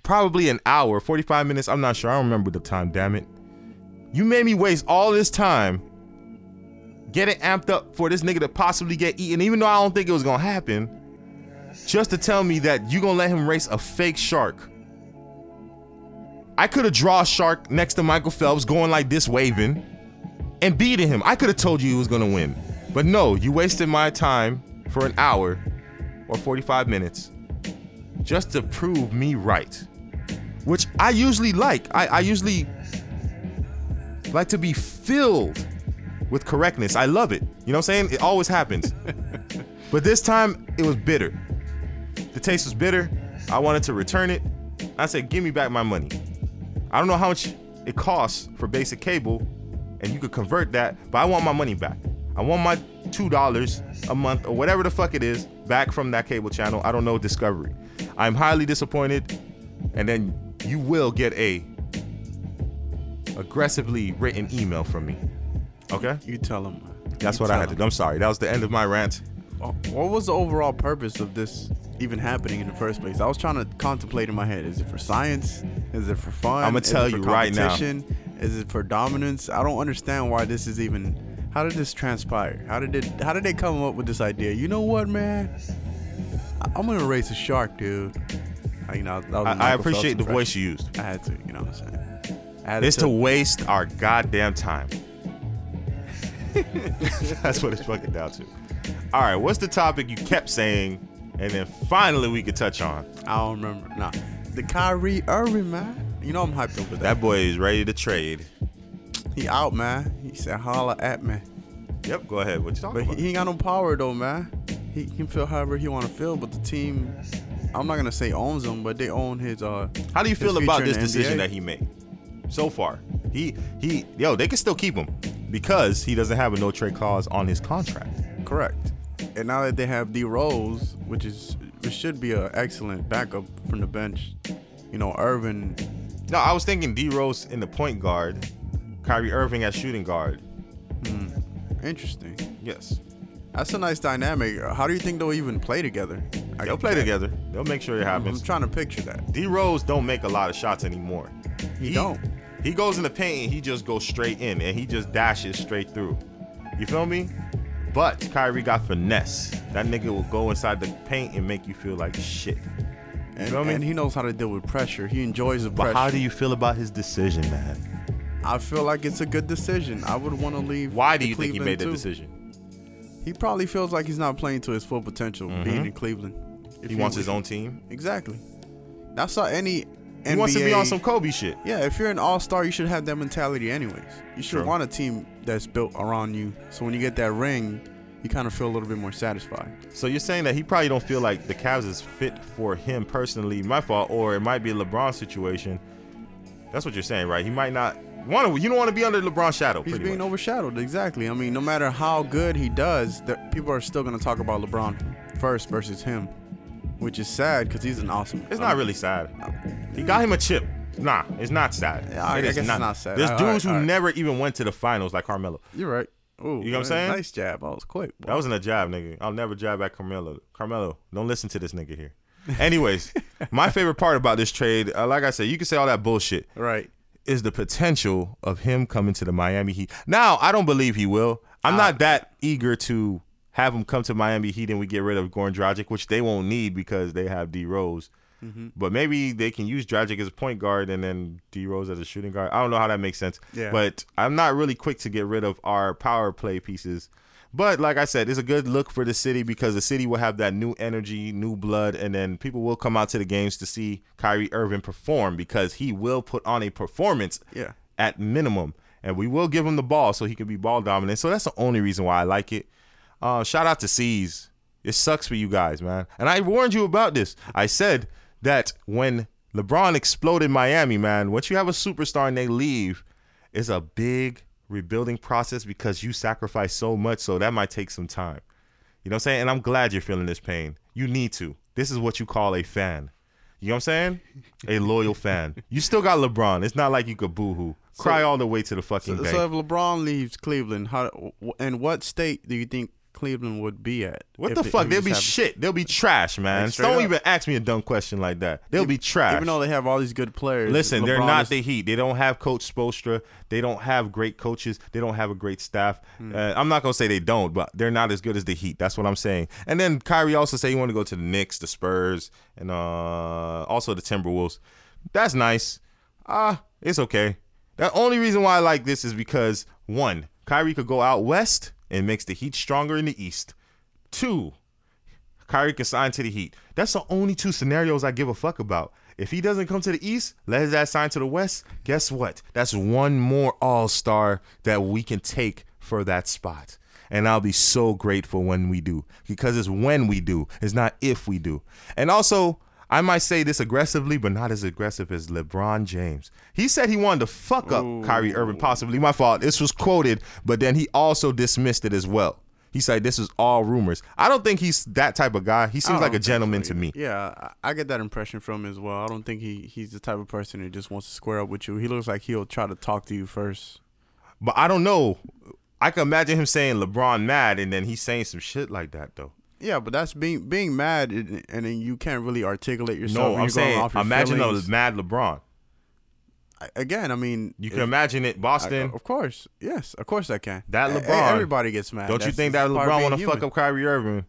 probably an hour, 45 minutes. I'm not sure. I don't remember the time, damn it. You made me waste all this time getting amped up for this nigga to possibly get eaten, even though I don't think it was gonna happen, just to tell me that you gonna let him race a fake shark. I could have draw a shark next to Michael Phelps going like this, waving, and beating him. I could have told you he was gonna win. But no, you wasted my time for an hour or 45 minutes just to prove me right. Which I usually like. I, I usually like to be filled with correctness. I love it. You know what I'm saying? It always happens. but this time it was bitter. The taste was bitter. I wanted to return it. I said, give me back my money. I don't know how much it costs for basic cable, and you could convert that, but I want my money back. I want my $2 a month or whatever the fuck it is back from that cable channel. I don't know, Discovery. I'm highly disappointed, and then you will get a aggressively written email from me. Okay? You tell him. That's You what I had to do. I'm sorry. That was the end of my rant. Uh, What was the overall purpose of this even happening in the first place? I was trying to contemplate in my head: is it for science? Is it for fun? I'ma tell you right now. Is it for dominance? I don't understand why this is even. How did this transpire? How did it? How did they come up with this idea? You know what, man? I- I'm gonna race a shark, dude. Uh, You know, that was a I, I appreciate the voice you used. I had to, you know what I'm saying? It's to waste our goddamn time. That's what it's fucking down to. All right, what's the topic you kept saying, and then finally we could touch on? I don't remember. Nah, the Kyrie Irving, man. You know I'm hyped up with that. That boy is ready to trade. He out, man. He said, "Holla at me." Yep, go ahead. What you talking But about? he, he ain't got no power though, man. He, can feel however he want to feel, but the team, I'm not gonna say owns him, but they own his. uh How do you feel about this decision that he made so far? He he yo, they can still keep him because he doesn't have a no trade clause on his contract. Correct. And now that they have D Rose, which is which should be an excellent backup from the bench, you know, Irvin. No, I was thinking D Rose in the point guard, Kyrie Irving as shooting guard. Hmm. Interesting. Yes. That's a nice dynamic. How do you think they'll even play together? They'll play together. They'll make sure it happens. I'm trying to picture that. D Rose don't make a lot of shots anymore. He don't. He goes in the paint and he just goes straight in and he just dashes straight through. You feel me? But Kyrie got finesse. That nigga will go inside the paint and make you feel like shit. And, feel me? and I mean? he knows how to deal with pressure. He enjoys the But pressure. how do you feel about his decision, man? I feel like it's a good decision. I would want to leave. Why do you think he Cleveland, made the decision? He probably feels like he's not playing to his full potential being mm-hmm. in Cleveland. If He wants his own team. Exactly. That's how any. He wants to be on some Kobe shit. Yeah, if you're an all star, you should have that mentality anyways. You should True. want a team that's built around you. So when you get that ring, you kind of feel a little bit more satisfied. So you're saying that he probably don't feel like the Cavs is fit for him personally, my fault, or it might be a LeBron situation. That's what you're saying, right? He might not want to. You don't want to be under LeBron's shadow. He's being much. overshadowed. Exactly. I mean, no matter how good he does, people are still going to talk about LeBron first versus him, which is sad because he's an awesome. It's not really sad. He got him a chip. Nah, it's not sad. Yeah, I It guess is it's not sad. There's All dudes right, who right. never even went to the finals like Carmelo. You're right. Ooh, You know what I'm saying? Nice jab. I was quick. boy. That wasn't a jab, nigga. I'll never jab at Carmelo. Carmelo, don't listen to this nigga here. Anyways, my favorite part about this trade, uh, like I said, you can say all that bullshit. Right. Is the potential of him coming to the Miami Heat. Now, I don't believe he will. I'm Uh, not that eager to have him come to Miami Heat and we get rid of Goran Dragic, which they won't need because they have D Rose. Mm-hmm. But maybe they can use Dragic as a point guard and then D Rose as a shooting guard. I don't know how that makes sense. Yeah. But I'm not really quick to get rid of our power play pieces. But like I said, it's a good look for the city because the city will have that new energy, new blood, and then people will come out to the games to see Kyrie Irving perform because he will put on a performance Yeah. at minimum. And we will give him the ball so he can be ball dominant. So that's the only reason why I like it. Uh, shout out to C's. It sucks for you guys, man. And I warned you about this. I said that when LeBron exploded Miami, man, once you have a superstar and they leave, it's a big rebuilding process because you sacrifice so much. So that might take some time. You know what I'm saying? And I'm glad you're feeling this pain. You need to. This is what you call a fan. You know what I'm saying? A loyal fan. You still got LeBron. It's not like you could boo-hoo. Cry all the way to the fucking So, bank. so if LeBron leaves Cleveland, how and what state do you think Cleveland would be at? what the fuck? They'll be shit. They'll be trash, man. Like, Don't up. even ask me a dumb question like that. They'll be trash. Even though they have all these good players. Listen, they're not is- the Heat. They don't have Coach Spoelstra. They don't have great coaches. They don't have a great staff. Hmm. Uh, I'm not gonna say they don't, but they're not as good as the Heat. That's what I'm saying. And then Kyrie also said he wanted to go to the Knicks, the Spurs, and uh, also the Timberwolves. That's nice. Ah, it's okay. The only reason why I like this is because one, Kyrie could go out west and makes the Heat stronger in the East. Two, Kyrie can sign to the Heat. That's the only two scenarios I give a fuck about. If he doesn't come to the East, let his ass sign to the West. Guess what? That's one more All Star that we can take for that spot. And I'll be so grateful when we do because it's when we do, it's not if we do. And also, I might say this aggressively, but not as aggressive as LeBron James. He said he wanted to fuck up Kyrie Irving, possibly. My fault. This was quoted, but then he also dismissed it as well. He said this is all rumors. I don't think he's that type of guy. He seems like a think so gentleman to me. Yeah, I I get that impression from him as well. I don't think he he's the type of person who just wants to square up with you. He looks like he'll try to talk to you first. But I don't know. I can imagine him saying LeBron mad and then he's saying some shit like that though. Yeah, but that's being being mad, and and then you can't really articulate yourself. No, I'm saying off your imagine feelings. a mad LeBron. I- Again, I mean, You can if- imagine it, Boston. I- of course, yes, of course I can. that LeBron. everybody gets mad. Don't you think that LeBron want to fuck up Kyrie Irving?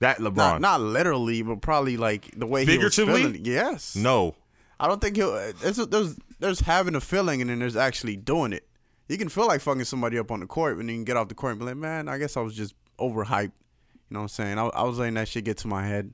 That LeBron. Not, not literally, but probably like the way he was Figuratively? feeling. Yes. no. I don't think he'll. Uh, there's there's there's having a feeling and then there's actually doing it. You can feel like fucking somebody up on the court, and then you can get off the court and be like, man, I guess I was just overhyped. You know what I'm saying? I, I was letting that shit get to my head.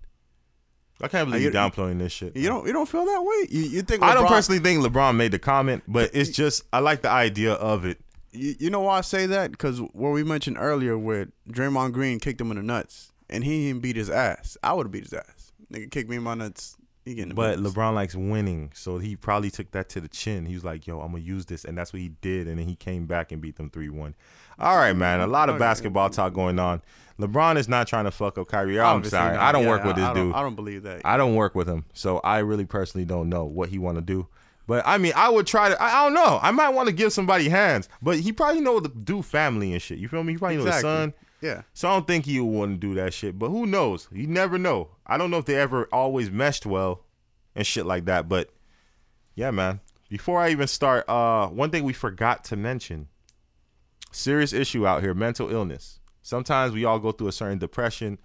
I can't believe you- downplaying this shit. You don't you don't feel that way? You, you think I don't personally think LeBron made the comment, but it's just I like the idea of it. You, you know why I say that? Because what we mentioned earlier, where Draymond Green kicked him in the nuts, and he didn't beat his ass. I would have beat his ass. Nigga kicked me in my nuts. He getting But business. LeBron likes winning, so he probably took that to the chin. He was like, "Yo, I'm gonna use this," and that's what he did. And then he came back and beat them three one. All right, man. A lot of Okay. basketball talk going on. LeBron is not trying to fuck up Kyrie. I'm Obviously sorry, not. I don't Yeah, work with this I dude. I don't believe that. I don't work with him, so I really personally don't know what he want to do. But I mean, I would try to. I, I don't know. I might want to give somebody hands, but he probably know the do family and shit. You feel me? He probably know Exactly. the son. Yeah. So I don't think he would want to do that shit. But who knows? You never know. I don't know if they ever always meshed well and shit like that. But yeah, man. Before I even start, uh, one thing we forgot to mention: serious issue out here, mental illness. Sometimes we all go through a certain depression,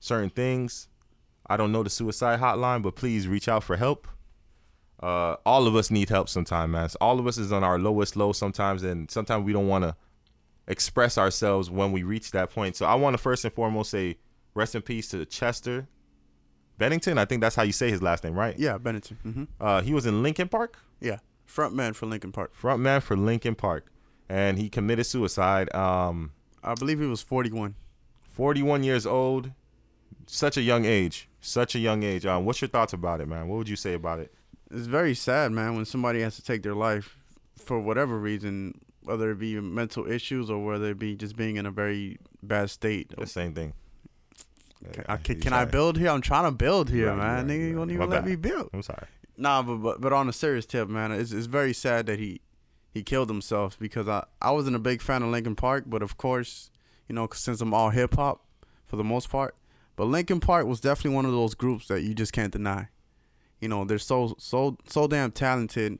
certain things. I don't know the suicide hotline, but please reach out for help. Uh, all of us need help sometime, man. So all of us is on our lowest low sometimes, and sometimes we don't want to express ourselves when we reach that point. So I want to first and foremost say rest in peace to Chester Bennington. I think that's how you say his last name, right? Yeah, Bennington. hmm Uh, he was in Linkin Park, Yeah, front man for Linkin Park. front man for Linkin Park, and he committed suicide. Um, I believe he was 41. 41 years old, such a young age, such a young age. Um, what's your thoughts about it, man? What would you say about it? It's very sad, man, when somebody has to take their life for whatever reason, whether it be mental issues or whether it be just being in a very bad state. The same thing. Can, I, can, can I build here? I'm trying to build here, Right, man. right, Nigga, you right. won't My even let bad. me build. I'm sorry. Nah, but, but but on a serious tip, man, it's it's very sad that he he killed himself because I I wasn't a big fan of Linkin Park, but of course, you know, since I'm all hip hop for the most part, but Linkin Park was definitely one of those groups that you just can't deny. You know, they're so so so damn talented,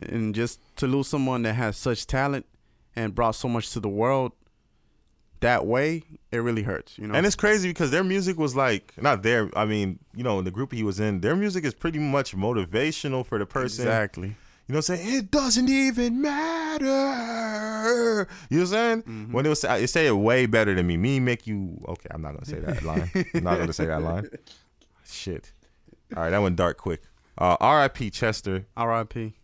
and just to lose someone that has such talent and brought so much to the world that way, it really hurts. You know, And it's crazy because their music was like not their. I mean, you know, the group he was in, their music is pretty much motivational for the person. exactly. You know what I'm saying? It doesn't even matter. You know what I'm saying? Mm-hmm. When it was, it say it way better than me. Me make you. Okay, I'm not gonna say that line. I'm not gonna say that line. Shit. All right, that went dark quick. Uh, R.I.P. Chester. R.I.P.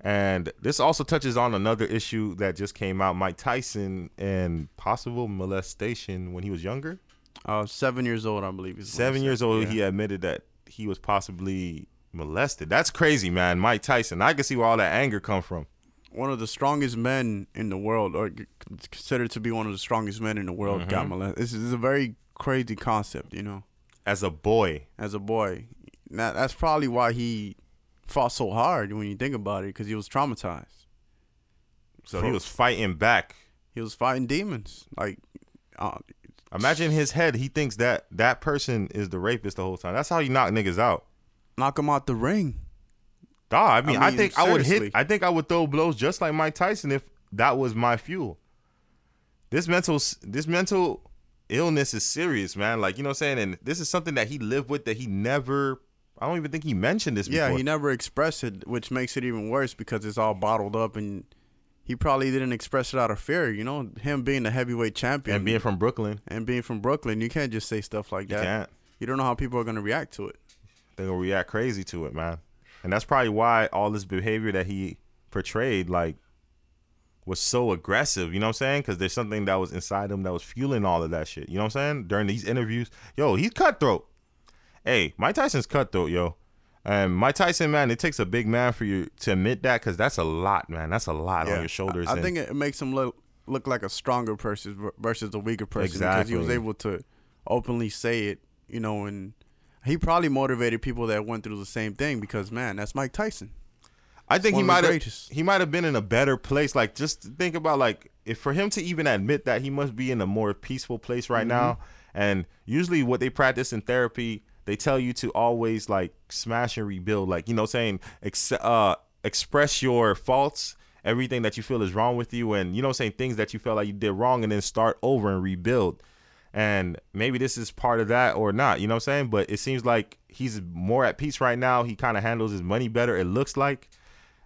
And this also touches on another issue that just came out: Mike Tyson and possible molestation when he was younger. Uh, seven years old, I believe. Seven years old, Yeah. he admitted that he was possibly molested. That's crazy, man. Mike Tyson. I can see where all that anger come from. one of the strongest men in the world, or considered to be one of the strongest men in the world, Mm-hmm. got molested. This is a very crazy concept, you know. As a boy, As a boy, that, that's probably why he fought so hard when you think about it, because he was traumatized. So he was fighting back. He was fighting demons. Like, uh, Imagine his head. He thinks that that person is the rapist the whole time. That's how you knock niggas out. Knock him out the ring. Dog, I mean, I, mean, think I would hit. I think I would throw blows just like Mike Tyson if that was my fuel. This mental, this mental illness is serious, man. Like you know what I'm saying, and this is something that he lived with that he never. I don't even think he mentioned this. Yeah, before. he never expressed it, which makes it even worse because it's all bottled up, and he probably didn't express it out of fear. You know, him being the heavyweight champion and being from Brooklyn, and being from Brooklyn, you can't just say stuff like you that. can't. You don't know how people are gonna react to it. They're gonna react crazy to it, man. And that's probably why all this behavior that he portrayed, like, was so aggressive. You know what I'm saying? Because there's something that was inside him that was fueling all of that shit. You know what I'm saying? During these interviews, yo, he's cutthroat. Hey, Mike Tyson's cutthroat, yo. And Mike Tyson, man, it takes a big man for you to admit that because that's a lot, man. That's a lot on your shoulders. I, I and- think it makes him look look like a stronger person versus a weaker person because he was able to openly say it. You know, and he probably motivated people that went through the same thing because man, that's Mike Tyson. I think he might have he might have been in a better place. Like just think about like if for him to even admit that he must be in a more peaceful place right now. Mm-hmm. And usually what they practice in therapy, they tell you to always like smash and rebuild. Like you know, saying ex- uh, express your faults, everything that you feel is wrong with you, and you know, saying things that you felt like you did wrong, and then start over and rebuild. And maybe this is part of that or not, you know what I'm saying? But it seems like he's more at peace right now. He kind of handles his money better, it looks like.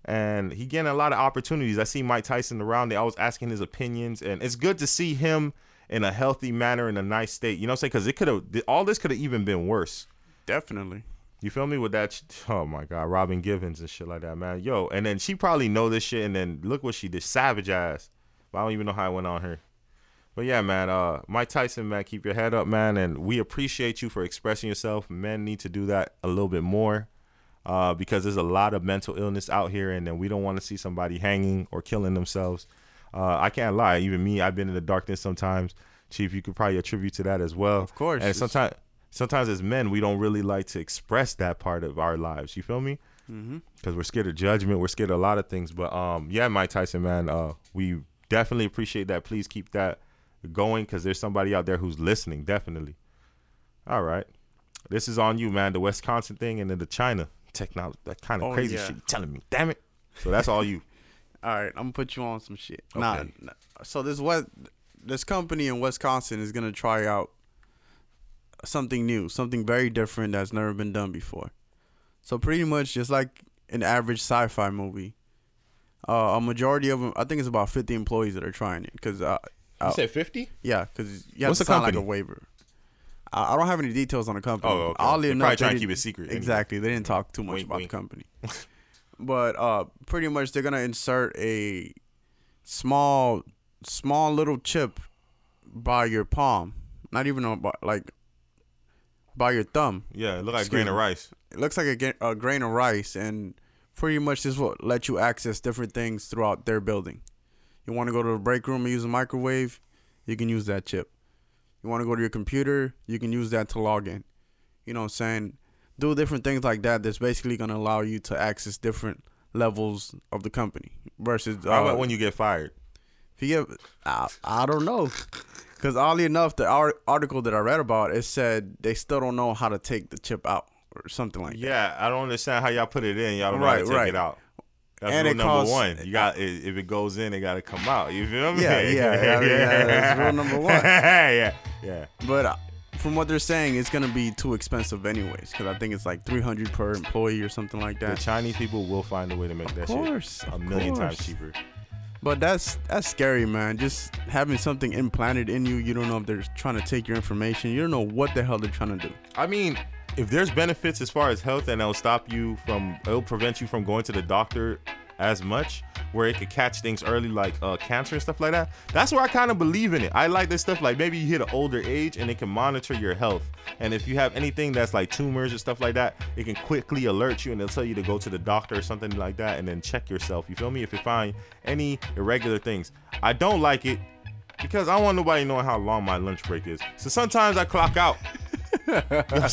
And he getting a lot of opportunities. I see Mike Tyson around. They always asking his opinions. And it's good to see him in a healthy manner, in a nice state. You know what I'm saying? Because it could have, all this could have even been worse. Definitely. You feel me with that? Oh my God, Robin Givens and shit like that, man. Yo, and then she probably know this shit, and then look what she did, savage ass. But I don't even know how it went on her. But yeah, man, uh, Mike Tyson, man, keep your head up, man, and we appreciate you for expressing yourself. Men need to do that a little bit more, uh, because there's a lot of mental illness out here, and then we don't want to see somebody hanging or killing themselves. Uh, I can't lie, even me, I've been in the darkness sometimes. Chief, you could probably attribute to that as well. Of course. And sometimes, sometimes as men, we don't really like to express that part of our lives. You feel me? Because we're scared of judgment. We're scared of a lot of things. But um, yeah, Mike Tyson, man, uh, we definitely appreciate that. Please keep that going because there's somebody out there who's listening. Definitely. All right. This is on you, man. The Wisconsin thing and then the China technology. That kind of Oh, crazy yeah. shit. You telling me? Damn it. So that's all you. All right, I'm gonna put you on some shit. Nah, nah. so this what this company in Wisconsin is gonna try out something new, something very different that's never been done before. So pretty much just like an average sci-fi movie, uh, a majority of them, I think it's about 50 employees that are trying it. Cause uh, You uh, said 50? Yeah, because you have What's to the sign like a company? waiver. I I don't have any details on the company. Oh, okay. Oddly They're enough, probably they trying to didn't- keep it secret anyway. Exactly, they didn't talk too much Wink, about wink. the company. but uh, pretty much they're gonna insert a small, small little chip by your palm. Not even on, by- like by your thumb. Yeah, it look like Excuse grain of me. rice. It looks like a, ga- a grain of rice, and pretty much this will let you access different things throughout their building. You want to go to the break room and use a microwave, you can use that chip. You want to go to your computer, you can use that to log in. You know what I'm saying? Do different things like that. That's basically going to allow you to access different levels of the company versus. How uh, about when you get fired? if you get, I, I don't know. Because oddly enough, the ar- article that I read about it said they still don't know how to take the chip out or something like that. Yeah, I don't understand how y'all put it in. Y'all don't know how to take right. it out. That's And rule number costs- one. You got if it goes in, it got to come out. You feel me? Yeah, yeah, yeah, yeah, that's rule number one. yeah, yeah. But uh, from what they're saying, it's gonna be too expensive anyways. Because I think it's like three hundred per employee or something like that. The. Chinese people will find a way to make that course, shit a of million times cheaper. But that's that's scary, man. Just having something implanted in you, you don't know if they're trying to take your information. You don't know what the hell they're trying to do. I mean, if there's benefits as far as health and it'll stop you from, it'll prevent you from going to the doctor as much, where it could catch things early like uh, cancer and stuff like that. That's where I kind of believe in it. I like this stuff like maybe you hit an older age and it can monitor your health. And if you have anything that's like tumors and stuff like that, it can quickly alert you and it'll tell you to go to the doctor or something like that and then check yourself. You feel me? If you find any irregular things, I don't like it because I don't want nobody knowing how long my lunch break is. So sometimes I clock out.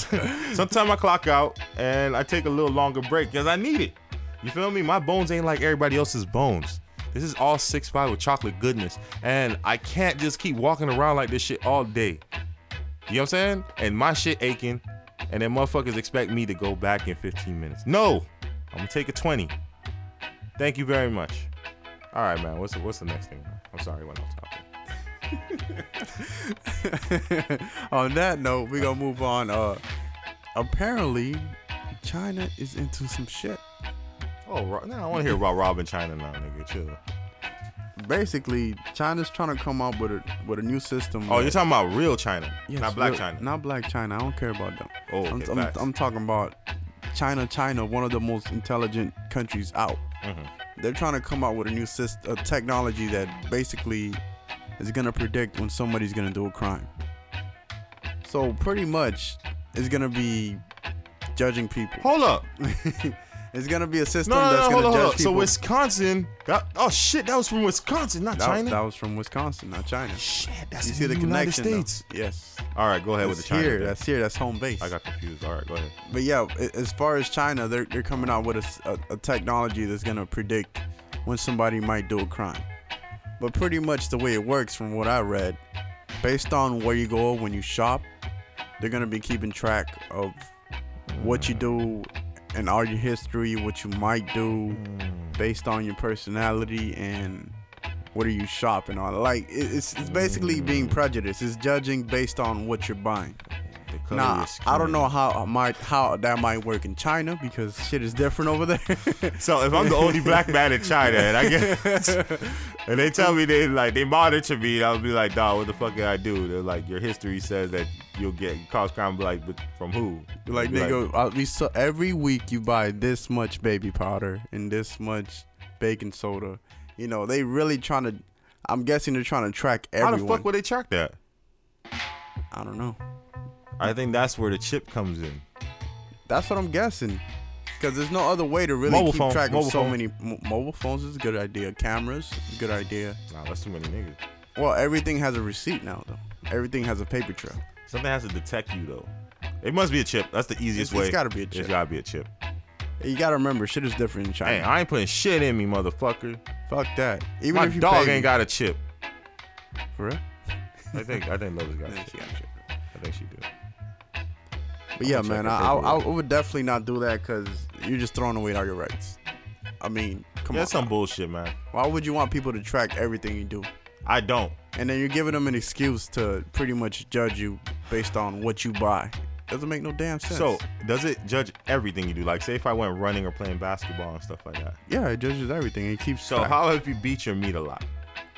Sometimes I clock out and I take a little longer break because I need it. You feel me? My bones ain't like everybody else's bones. This is all six five with chocolate goodness, and I can't just keep walking around like this shit all day. You know what I'm saying? And my shit aching, and then motherfuckers expect me to go back in 15 minutes. No, I'm gonna take a 20. Thank you very much. All right, man. What's the, what's the next thing? I'm sorry, I went off topic. on that note, we gonna move on. Uh, apparently, China is into some shit. Oh, Ro- nah, I want to hear about robbing China now, nigga. Chill. Basically, China's trying to come up with a with a new system. Oh, that- you're talking about real China, Yes, not Black real- China. Not Blac Chyna. I don't care about them. Oh, I'm, I'm. I'm talking about China. China, one of the most intelligent countries out. Mhm. They're trying to come out with a new system, a technology that basically is gonna predict when somebody's gonna do a crime. So pretty much, it's gonna be judging people. Hold up. it's gonna be a system No, no, that's no, gonna hold judge hold on. So. Wisconsin, that, oh shit, that was from Wisconsin, not that, China. that was from Wisconsin, not China. Shit, that's you see the the United connection? though? States. Yes. All right, go ahead with the China. here. thing. That's here. That's home base. I got confused. All right, go ahead. But yeah, as far as China, they're they're coming out with a technology that's gonna predict when somebody might do a crime. But pretty much the way it works, from what I read, based on where you go when you shop, they're gonna be keeping track of what you do and all your history, what you might do, based on your personality and what are you shopping on. Like it's it's basically being prejudiced. It's judging based on what you're buying. Nah, I don't know how might how that might work in China because shit is different over there. So if I'm the only black man in China and I get and they tell me they like they monitor me, I'll be like, dog, what the fuck did I do? They're like, your history says that you'll get cause crime. Like, but from who? like nigga, uh, we saw every week you buy this much baby powder and this much baking soda. You know they really trying to. I'm guessing they're trying to track everyone. how the fuck would they track that? I don't know. I think that's where the chip comes in. That's what I'm guessing. Because there's no other way to really Mobile keep phone, track of so phone. many mo- mobile phones. Is a good idea. Cameras, good idea. Nah, that's too many niggas. Well, everything has a receipt now, though. Everything has a paper trail. Something has to detect you though. It must be a chip. That's the easiest It's- way. it's gotta be a It's chip. gotta be a chip. You gotta remember, shit is different in China. Hey, I ain't putting shit in me, motherfucker. Fuck that. Even My if you dog ain't me. got a chip. For real? I think I think Lovis got a chip. got a chip. I think she do. But yeah, man, I, I, I would definitely not do that because you're just throwing away all your rights. I mean, come Yeah, on. that's some bullshit, man. Why would you want people to track everything you do? I don't. And then you're giving them an excuse to pretty much judge you based on what you buy. Doesn't make no damn sense. So, does it judge everything you do? Like, say if I went running or playing basketball and stuff like that. yeah, it judges everything. It keeps So, track. how if you beat your meat a lot?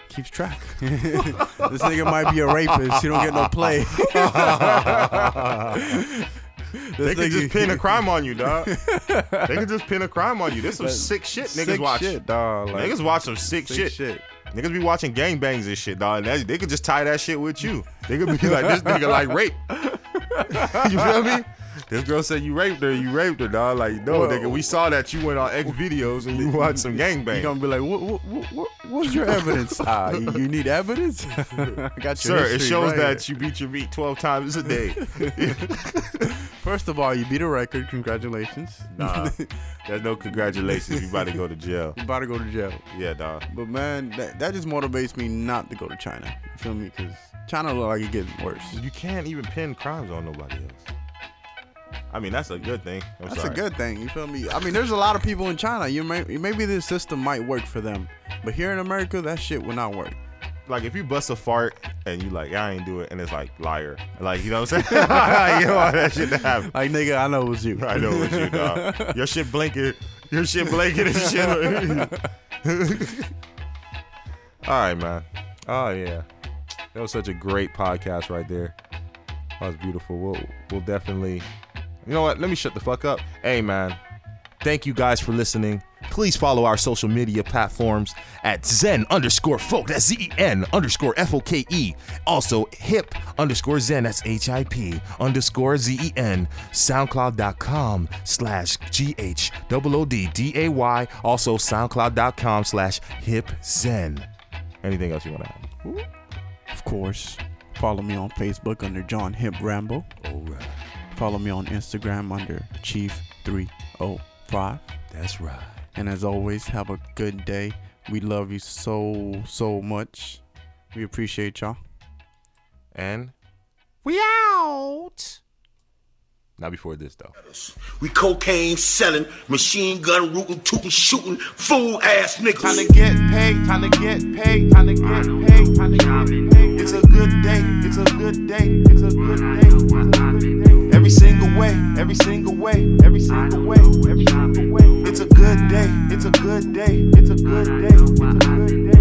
keeps track. this nigga might be a rapist. He don't get no play. they could just pin a crime on you, dog. they could just pin a crime on you. There's some sick shit niggas Sick watch. shit, dog. Like, niggas watch some sick, sick shit. shit. Niggas be watching gangbangs and shit, dog. And that- they could just tie that shit with you. They could be like, this nigga like rape. you feel me? This girl said you raped her, you raped her, dog. Like, no, Well- nigga, we saw that you went on X videos and you watched some gangbang. You gonna be like, what, what, what, what, what's your evidence? Ah, you, you need evidence? I got your Sir, it shows right that you beat your meat 12 times a day. First of all, you beat a record. Congratulations. nah, there's no congratulations. You about to go to jail. you about to go to jail. Yeah, dog. But man, that, that just motivates me not to go to China. You feel me? Because China look like it getting worse. You can't even pin crimes on nobody else. I mean, that's a good thing. I'm That's sorry. a good thing. You feel me? I mean, there's a lot of people in China. You may maybe this system might work for them, but here in America, that shit will not work. Like if you bust a fart and you like, I ain't do it, and it's like liar, like you know what I'm saying? you don't want that shit to happen. Like nigga, I know it was you. I know it's you, dog. Your shit blinking, your shit blinking and shit. All right, man. Oh yeah, that was such a great podcast right there. That was beautiful. We'll we'll definitely. You know what? Let me shut the fuck up. Hey, man. Thank you guys for listening. Please follow our social media platforms at Zen underscore folk. That's Z E N underscore F O K E. Also, hip underscore Zen. That's H I P underscore Z E N. SoundCloud.com slash G H O O D D A Y. Also, SoundCloud.com slash hip Zen. Anything else you want to add? Of course, Follow me on Facebook under John Hip Rambo. All right. Follow me on Instagram under Chief305. That's right. And as always, have a good day. We love you so, so much. We appreciate y'all. And we out. Not before this though. We cocaine selling, machine gun rooting, tooting, shooting, fool ass niggas. Time to get paid, time to get paid, time to get paid, time to get paid. It's a good day, it's a good day, it's a good day, it's a good day. Every single way, every single way, every single way, every single way. It's a good day, it's a good day, it's a good day, it's a good day.